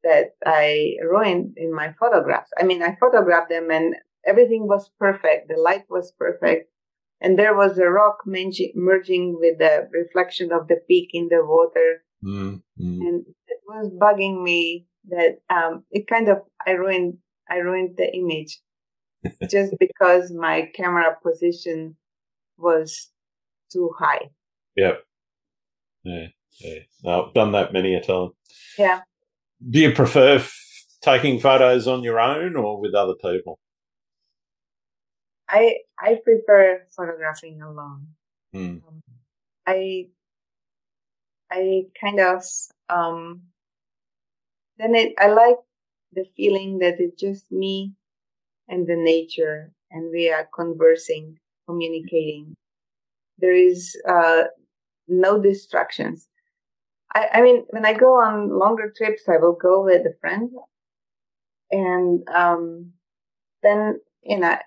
that I ruined in my photographs. I mean, I photographed them and everything was perfect. The light was perfect. And there was a rock merging with the reflection of the peak in the water. Mm-hmm. And it was bugging me that um, it kind of I ruined I ruined the image just because my camera position was too high. Yep. Yeah. Yeah. I've done that many a time. Yeah. Do you prefer f- taking photos on your own or with other people? I I prefer photographing alone. Hmm. Um, I I kind of um then it, I like the feeling that it's just me and the nature and we are conversing, communicating. There is, uh, no distractions. I, I mean, when I go on longer trips, I will go with a friend and, um, then, you know,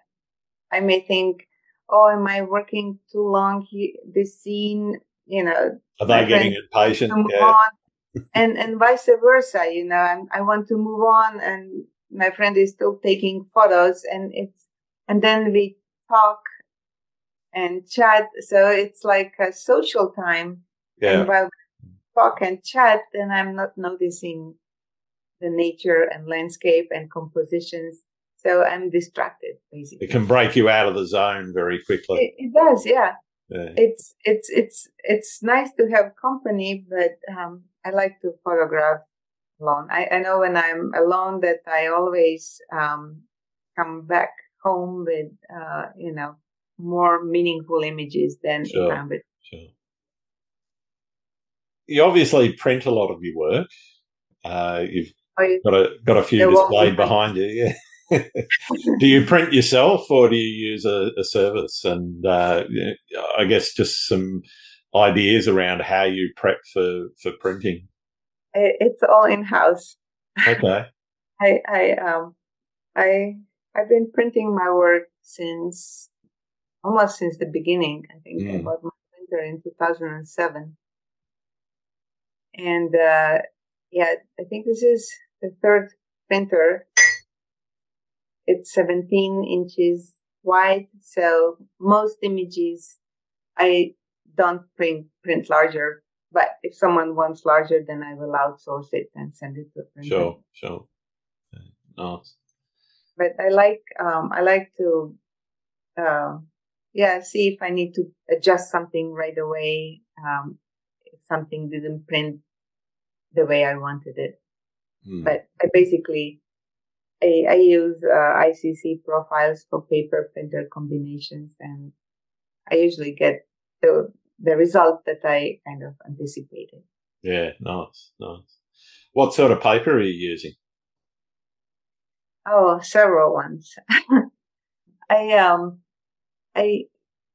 I may think, oh, am I working too long here? This scene, you know, are they getting impatient? Yeah. And and vice versa you know I'm, i want to move on and my friend is still taking photos and it's and then we talk and chat so it's like a social time yeah. and while we talk and chat then i'm not noticing the nature and landscape and compositions so i'm distracted basically it can break you out of the zone very quickly it, it does yeah yeah. It's it's it's it's nice to have company, but um, I like to photograph alone. I, I know when I'm alone that I always um, come back home with uh, you know more meaningful images than sure. if I'm with. Sure. You obviously print a lot of your work. Uh, you've oh, got a got a few displayed behind you. Yeah. do you print yourself or do you use a, a service? And uh, I guess just some ideas around how you prep for, for printing. It's all in house. Okay. I I um I I've been printing my work since almost since the beginning. I think mm. I bought my printer in 2007. And uh, yeah, I think this is the third printer. It's 17 inches wide, so most images I don't print print larger. But if someone wants larger, then I will outsource it and send it to a printer. Sure, sure. Nice. But I like um, I like to uh, yeah see if I need to adjust something right away. Um, if something didn't print the way I wanted it. Hmm. But I basically I, I use uh, ICC profiles for paper printer combinations, and I usually get the the result that I kind of anticipated. Yeah, nice, nice. What sort of paper are you using? Oh, several ones. I um, I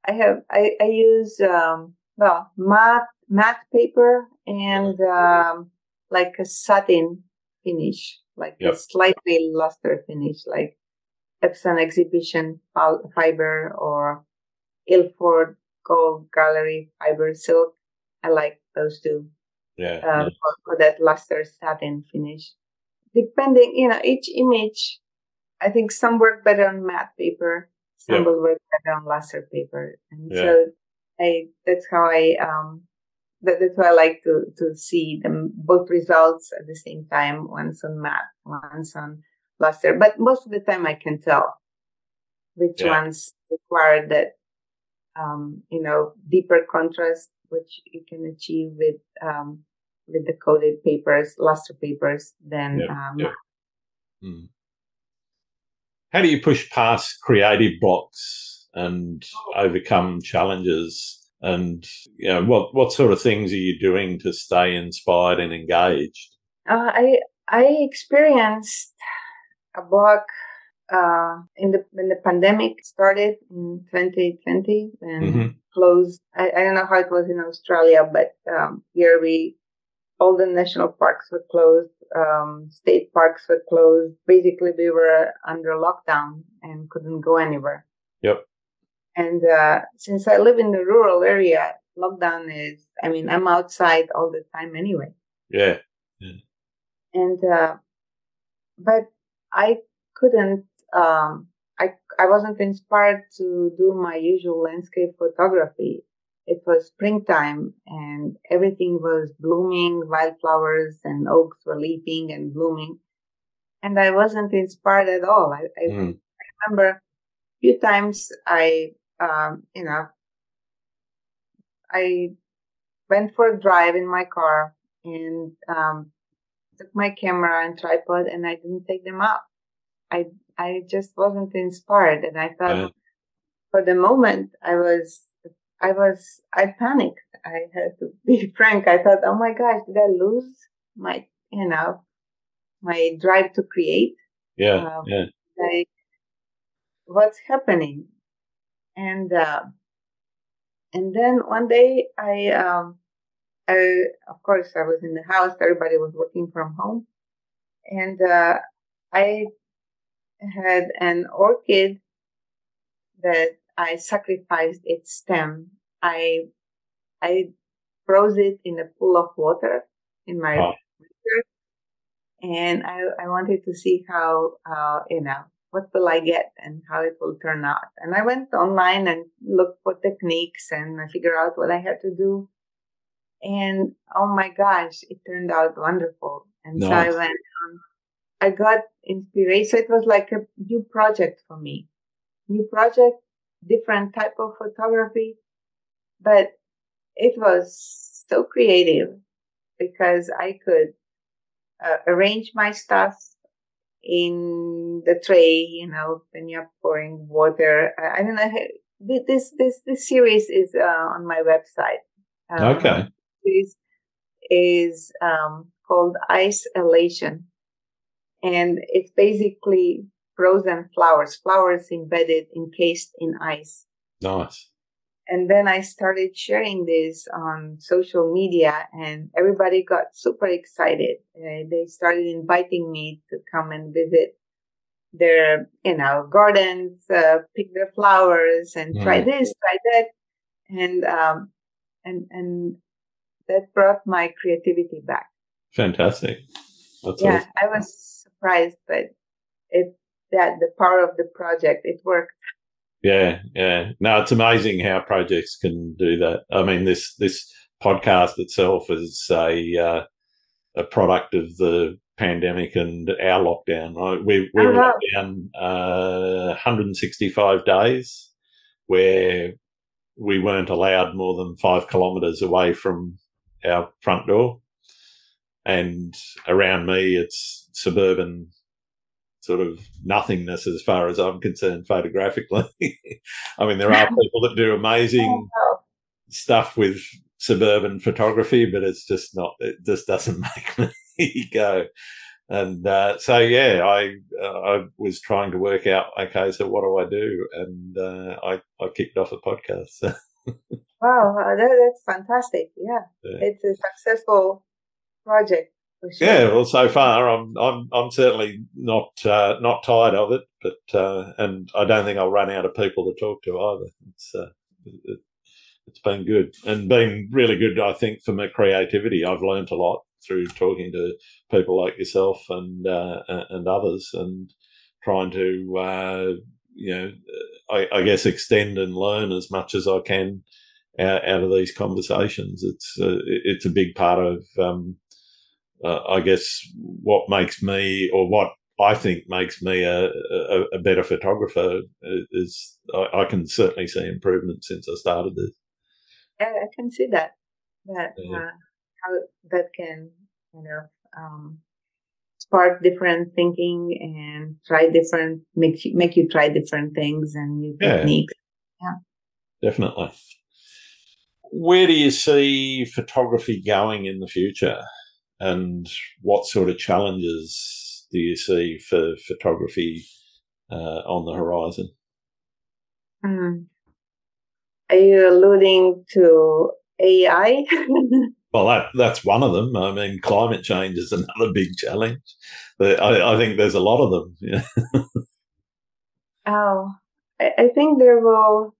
I have I I use um well matte matte paper and um like a satin finish, like yep. a slightly luster finish, like Epson exhibition fiber or Ilford Gold Gallery fiber silk. I like those two. Yeah. Uh, for, for, that luster satin finish. Depending, you know, each image, I think some work better on matte paper, some yep. will work better on luster paper. And yeah. so I, that's how I, um, that, that's why I like to, to see them both results at the same time. once on matte, once on luster. But most of the time I can tell which yeah. ones require that, um, you know, deeper contrast, which you can achieve with, um, with the coated papers, luster papers, than, yep. um, yep. Hmm. How do you push past creative blocks and overcome challenges and you know what what sort of things are you doing to stay inspired and engaged? Uh, i i experienced a block uh, in the when the pandemic started in 2020 and mm-hmm. closed I, I, don't know how it was in australia but um, here we all the national parks were closed um, state parks were closed. Basically we were under lockdown and couldn't go anywhere. Yep and uh, since I live in the rural area, lockdown is, I mean, I'm outside all the time anyway. Yeah. yeah. And, uh, but I couldn't, um, I, I wasn't inspired to do my usual landscape photography. It was springtime and everything was blooming, wildflowers and oaks were leaping and blooming. And I wasn't inspired at all. I, I, mm. I remember a few times I um, you know, I went for a drive in my car and um, took my camera and tripod and I didn't take them out. I I just wasn't inspired and I thought uh-huh. for the moment I was I was I panicked. I had to be frank. I thought, oh my gosh, did I lose my you know my drive to create? Yeah, um, yeah. Like what's happening? And uh, and then one day I, um, I of course I was in the house. Everybody was working from home, and uh, I had an orchid that I sacrificed its stem. I I froze it in a pool of water in my oh. and I I wanted to see how uh, you know what will I get and how it will turn out. And I went online and looked for techniques and I figured out what I had to do. And oh my gosh, it turned out wonderful. And nice. so I went on. I got inspiration. It was like a new project for me. New project, different type of photography, but it was so creative because I could uh, arrange my stuff in the tray, you know, when you're pouring water. I, I don't know. This this this series is uh, on my website. Um, okay. This is um, called Ice Elation, and it's basically frozen flowers, flowers embedded, encased in ice. Nice and then I started sharing this on social media, and everybody got super excited. Uh, they started inviting me to come and visit their you know gardens, uh, pick their flowers, and mm. try this, try that, and um, and and that brought my creativity back. Fantastic. That's yeah, awesome. I was surprised, but it that the power of the project it worked. Yeah, yeah. No, it's amazing how projects can do that. I mean, this this podcast itself is a uh, a product of the pandemic and our lockdown. We, we were locked down uh, 165 days where we weren't allowed more than five kilometres away from our front door. And around me, it's suburban sort of nothingness as far as I'm concerned photographically. I mean, there are people that do amazing oh, stuff with suburban photography, but it's just not, it just doesn't make me go. And uh, so, yeah, I uh, I was trying to work out, okay, so what do I do? And uh, I, I kicked off a podcast. So. wow, that, that's fantastic. Yeah. yeah. it's a successful project. Sure. Yeah, well, so far I'm I'm I'm certainly not uh, not tired of it, but uh, and I don't think I'll run out of people to talk to either. It's uh, it, has been good and been really good. I think for my creativity, I've learned a lot through talking to people like yourself and uh, and others, and trying to uh, you know, I, I, guess extend and learn as much as I can out, out of these conversations. It's uh, it's a big part of um, uh, I guess what makes me or what I think makes me a, a, a better photographer is I, I, can certainly see improvement since I started this. Yeah, I can see that that yeah. uh, how that can you know um, spark different thinking and try different make you, make you try different things and new yeah. techniques. Yeah, definitely. Where do you see photography going in the future? And what sort of challenges do you see for photography uh, on the horizon? Mm. Are you alluding to AI? well, that that's one of them. I mean, climate change is another big challenge. I, I think there's a lot of them. Yeah. oh, I, I think there will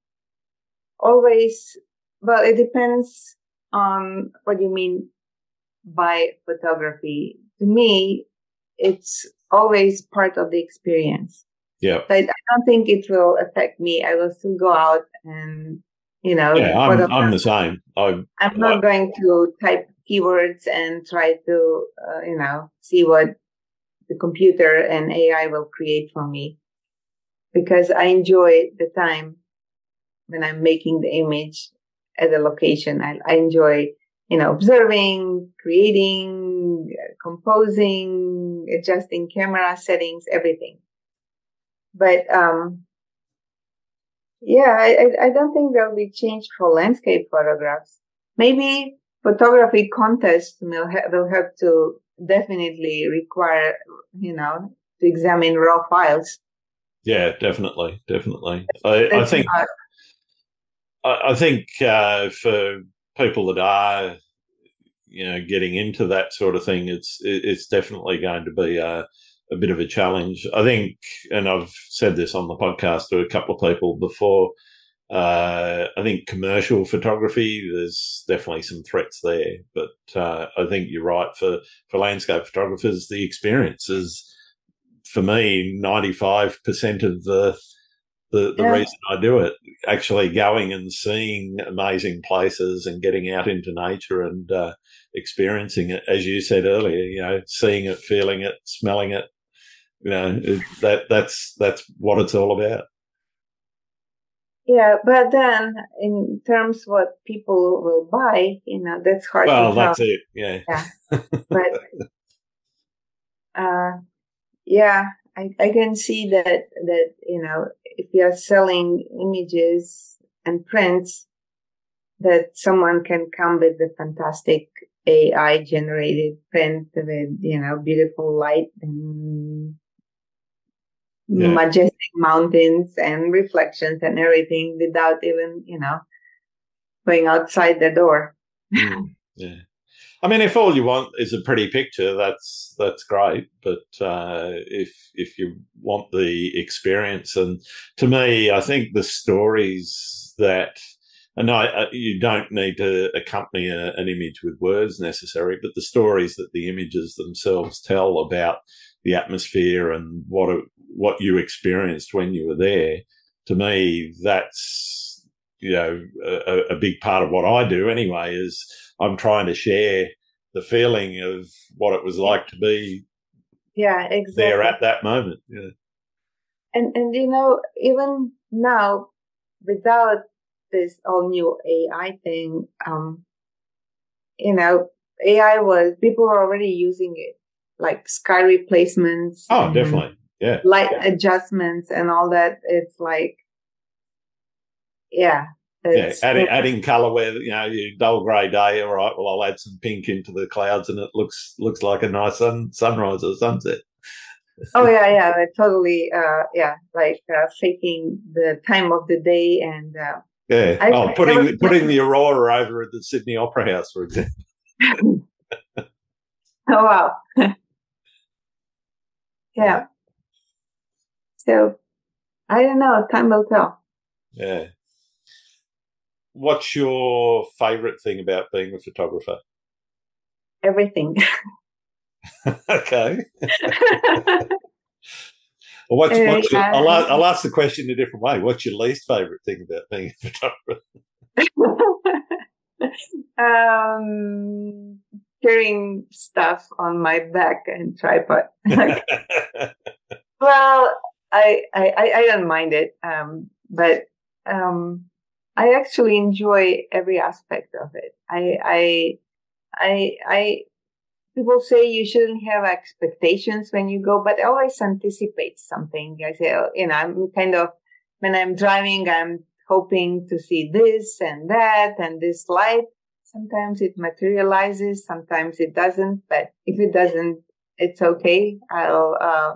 always. Well, it depends on what you mean by photography. To me, it's always part of the experience. Yeah. So I, don't think it will affect me. I will still go out and, you know, yeah, I'm, I'm the same. I, I'm not I, going to type keywords and try to, uh, you know, see what the computer and AI will create for me because I enjoy the time when I'm making the image at the location. I, I enjoy you know, observing, creating, composing, adjusting camera settings, everything. But, um, yeah, I, I don't think there'll be change for landscape photographs. Maybe photography contests will, ha- will have to definitely require, you know, to examine raw files. Yeah, definitely, definitely. I, I think, I, I think uh, for people that are you know getting into that sort of thing, it's it's definitely going to be a, a bit of a challenge. I think, and I've said this on the podcast to a couple of people before. Uh, I think commercial photography, there's definitely some threats there, but uh, I think you're right for for landscape photographers. The experience is, for me, 95% of the the, the yeah. reason I do it. Actually, going and seeing amazing places and getting out into nature and uh, experiencing it, as you said earlier, you know, seeing it, feeling it, smelling it. You know, that that's that's what it's all about. Yeah, but then in terms what people will buy, you know, that's hard. Well, that's it. Yeah. Yeah. but uh, yeah, I, I can see that that you know if you're selling images and prints that someone can come with a fantastic AI generated print with you know beautiful light and yeah. majestic mountains and reflections and everything without even you know going outside the door. mm, yeah. I mean, if all you want is a pretty picture, that's that's great. But uh, if if you want the experience, and to me, I think the stories that and I, uh, you don't need to accompany a, an image with words necessary, but the stories that the images themselves tell about the atmosphere and what what you experienced when you were there, to me, that's you know a, a big part of what I do anyway. Is I'm trying to share the feeling of what it was like to be yeah exactly there at that moment. Yeah. And and you know even now without this all new AI thing, um, you know, AI was people were already using it, like sky replacements. Oh, definitely, yeah. Light yeah. adjustments and all that. It's like, yeah. yeah, adding, adding color where you know you dull grey day. All right, well I'll add some pink into the clouds, and it looks looks like a nice sun, sunrise or sunset. oh yeah, yeah, totally. Uh, yeah, like uh, faking the time of the day and uh, yeah. I, oh, putting never, putting the aurora over at the Sydney Opera House, for example. oh wow. yeah. So I don't know. Time will tell. Yeah. What's your favorite thing about being a photographer? Everything. okay. Well, what's, what's your, I'll, I'll ask the question a different way. What's your least favorite thing about being a photographer? um, carrying stuff on my back and tripod. well, I, I, I don't mind it. Um, but, um, I actually enjoy every aspect of it. I, I, I, I, people say you shouldn't have expectations when you go, but I always anticipate something. I say, oh, you know, I'm kind of, when I'm driving, I'm hoping to see this and that and this light. Sometimes it materializes, sometimes it doesn't, but if it doesn't, it's okay. I'll, uh,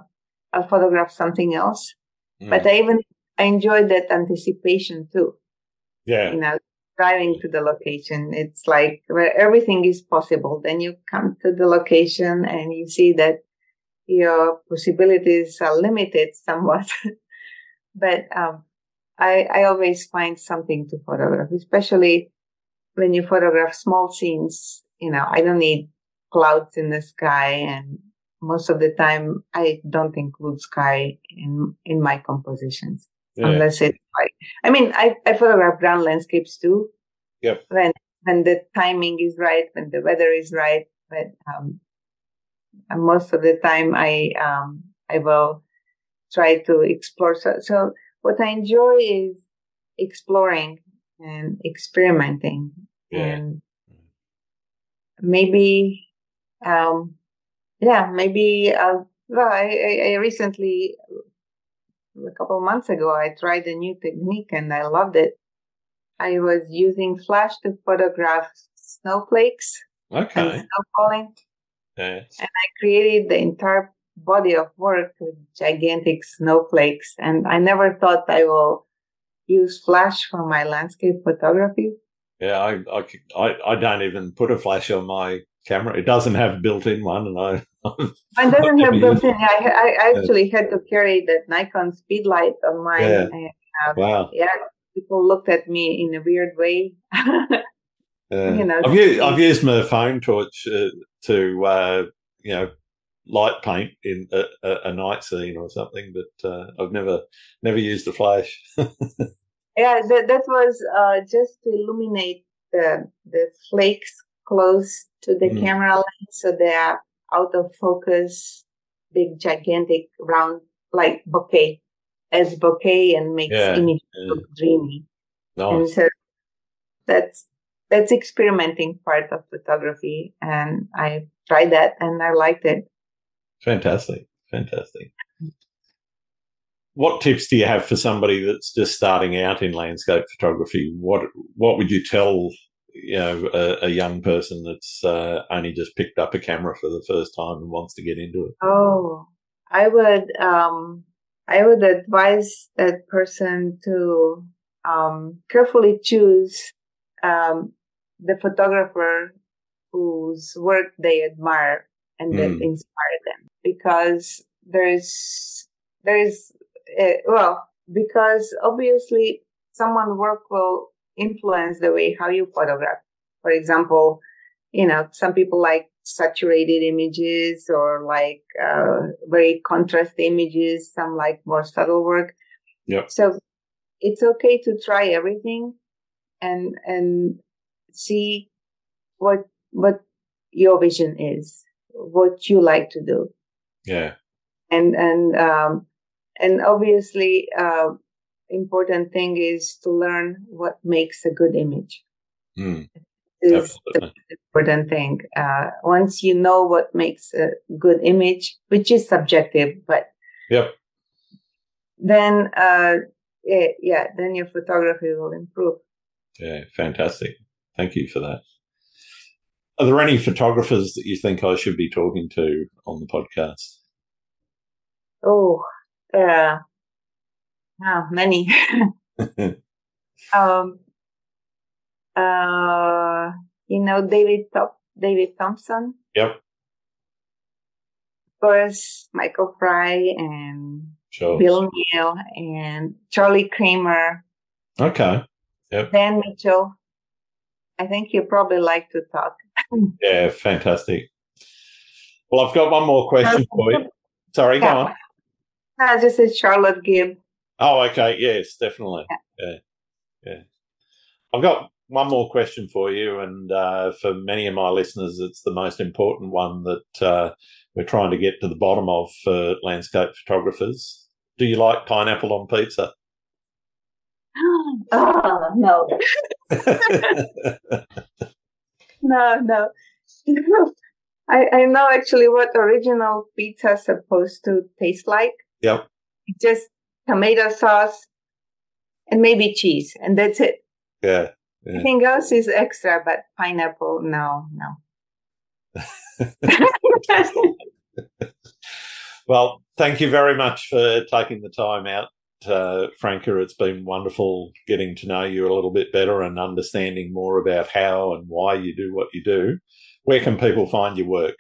I'll photograph something else. Mm. But I even, I enjoy that anticipation too. Yeah. You know, driving to the location. It's like where everything is possible. Then you come to the location and you see that your possibilities are limited somewhat. but um, I, I always find something to photograph, especially when you photograph small scenes. You know, I don't need clouds in the sky and most of the time I don't include sky in in my compositions yeah. unless it's like I mean I, I photograph ground landscapes too. Yep. When when the timing is right, when the weather is right, but um, most of the time I um I will try to explore. So, so what I enjoy is exploring and experimenting yeah. and maybe um yeah maybe uh, well, I, I recently a couple months ago, I tried a new technique and I loved it. I was using flash to photograph snowflakes okay. and snow falling. Yes. And I created the entire body of work with gigantic snowflakes. And I never thought I will use flash for my landscape photography. Yeah, I, I, I, I don't even put a flash on my camera. It doesn't have built-in one, and I. Mine doesn't have built-in. I, I actually had to carry that Nikon Speedlight on mine. Yeah. And, uh, wow. Yeah, people looked at me in a weird way. you know, I've used, I've used my phone torch uh, to uh, you know light paint in a, a, a, night scene or something, but uh, I've never never used a flash. yeah, that that was uh, just to illuminate the the flakes close to the mm. camera lens so they are out of focus, big, gigantic, round, like bokeh, as bokeh, and makes yeah, image yeah. look dreamy. Nice. And so that's, that's experimenting part of photography. And I tried that and I liked it. Fantastic. Fantastic. What tips do you have for somebody that's just starting out in landscape photography? What what would you tell you know a, a young person that's uh, only just picked up a camera for the first time and wants to get into it? Oh, I would um, I would advise that person to um, carefully choose um, the photographer whose work they admire and that Mm. inspire them because there's there's uh, well because obviously someone work will influence the way how you photograph for example you know some people like saturated images or like uh, very contrast images some like more subtle work Yep. so it's okay to try everything and and see what what your vision is what you like to do Yeah. and and um and obviously uh important thing is to learn what makes a good image Mm. is Absolutely. the important thing uh once you know what makes a good image which is subjective but Yep. then uh yeah, yeah then your photography will improve Yeah. Fantastic. Thank you for that. Are there any photographers that you think I should be talking to on the podcast? oh uh ah, many um uh you know david Top david thompson Yep. of course michael frye and bill neill and charlie cramer Okay. Yep. dan mitchell i think you probably like to talk Yeah. Fantastic. Well, I've got one more question for you. Sorry, go on. i just said charlotte gibb Oh, okay. Yes, definitely. Yeah. Yeah. I've got one more question for you. And uh, for many of my listeners, it's the most important one that uh, we're trying to get to the bottom of for landscape photographers. Do you like pineapple on pizza? oh no no no I, I know actually what original pizza is supposed to taste like yep. just tomato sauce and maybe cheese and that's it Yeah. Yeah. Everything else is extra, but pineapple, no, no. Well, thank you very much for taking the time out, uh, Franka. It's been wonderful getting to know you a little bit better and understanding more about how and why you do what you do. Where can people find your work?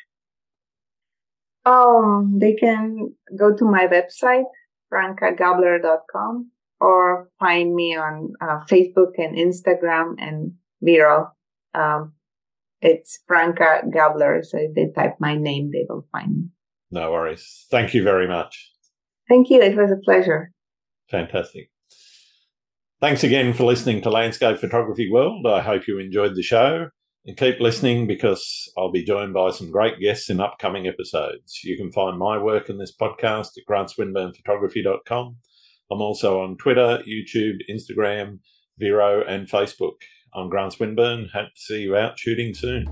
um, they can go to my website, frankagabler.com, or find me on uh, Facebook and Instagram and Vero. Um, it's Franka Gabler. So if they type my name, they will find me. No worries. Thank you very much. Thank you. It was a pleasure. Fantastic. Thanks again for listening to Landscape Photography World. I hope you enjoyed the show and keep listening because I'll be joined by some great guests in upcoming episodes. You can find my work in this podcast at grantswinburnphotography.com. I'm also on Twitter, YouTube, Instagram, Vero, and Facebook. I'm Grant Swinburne. Hope to see you out shooting soon.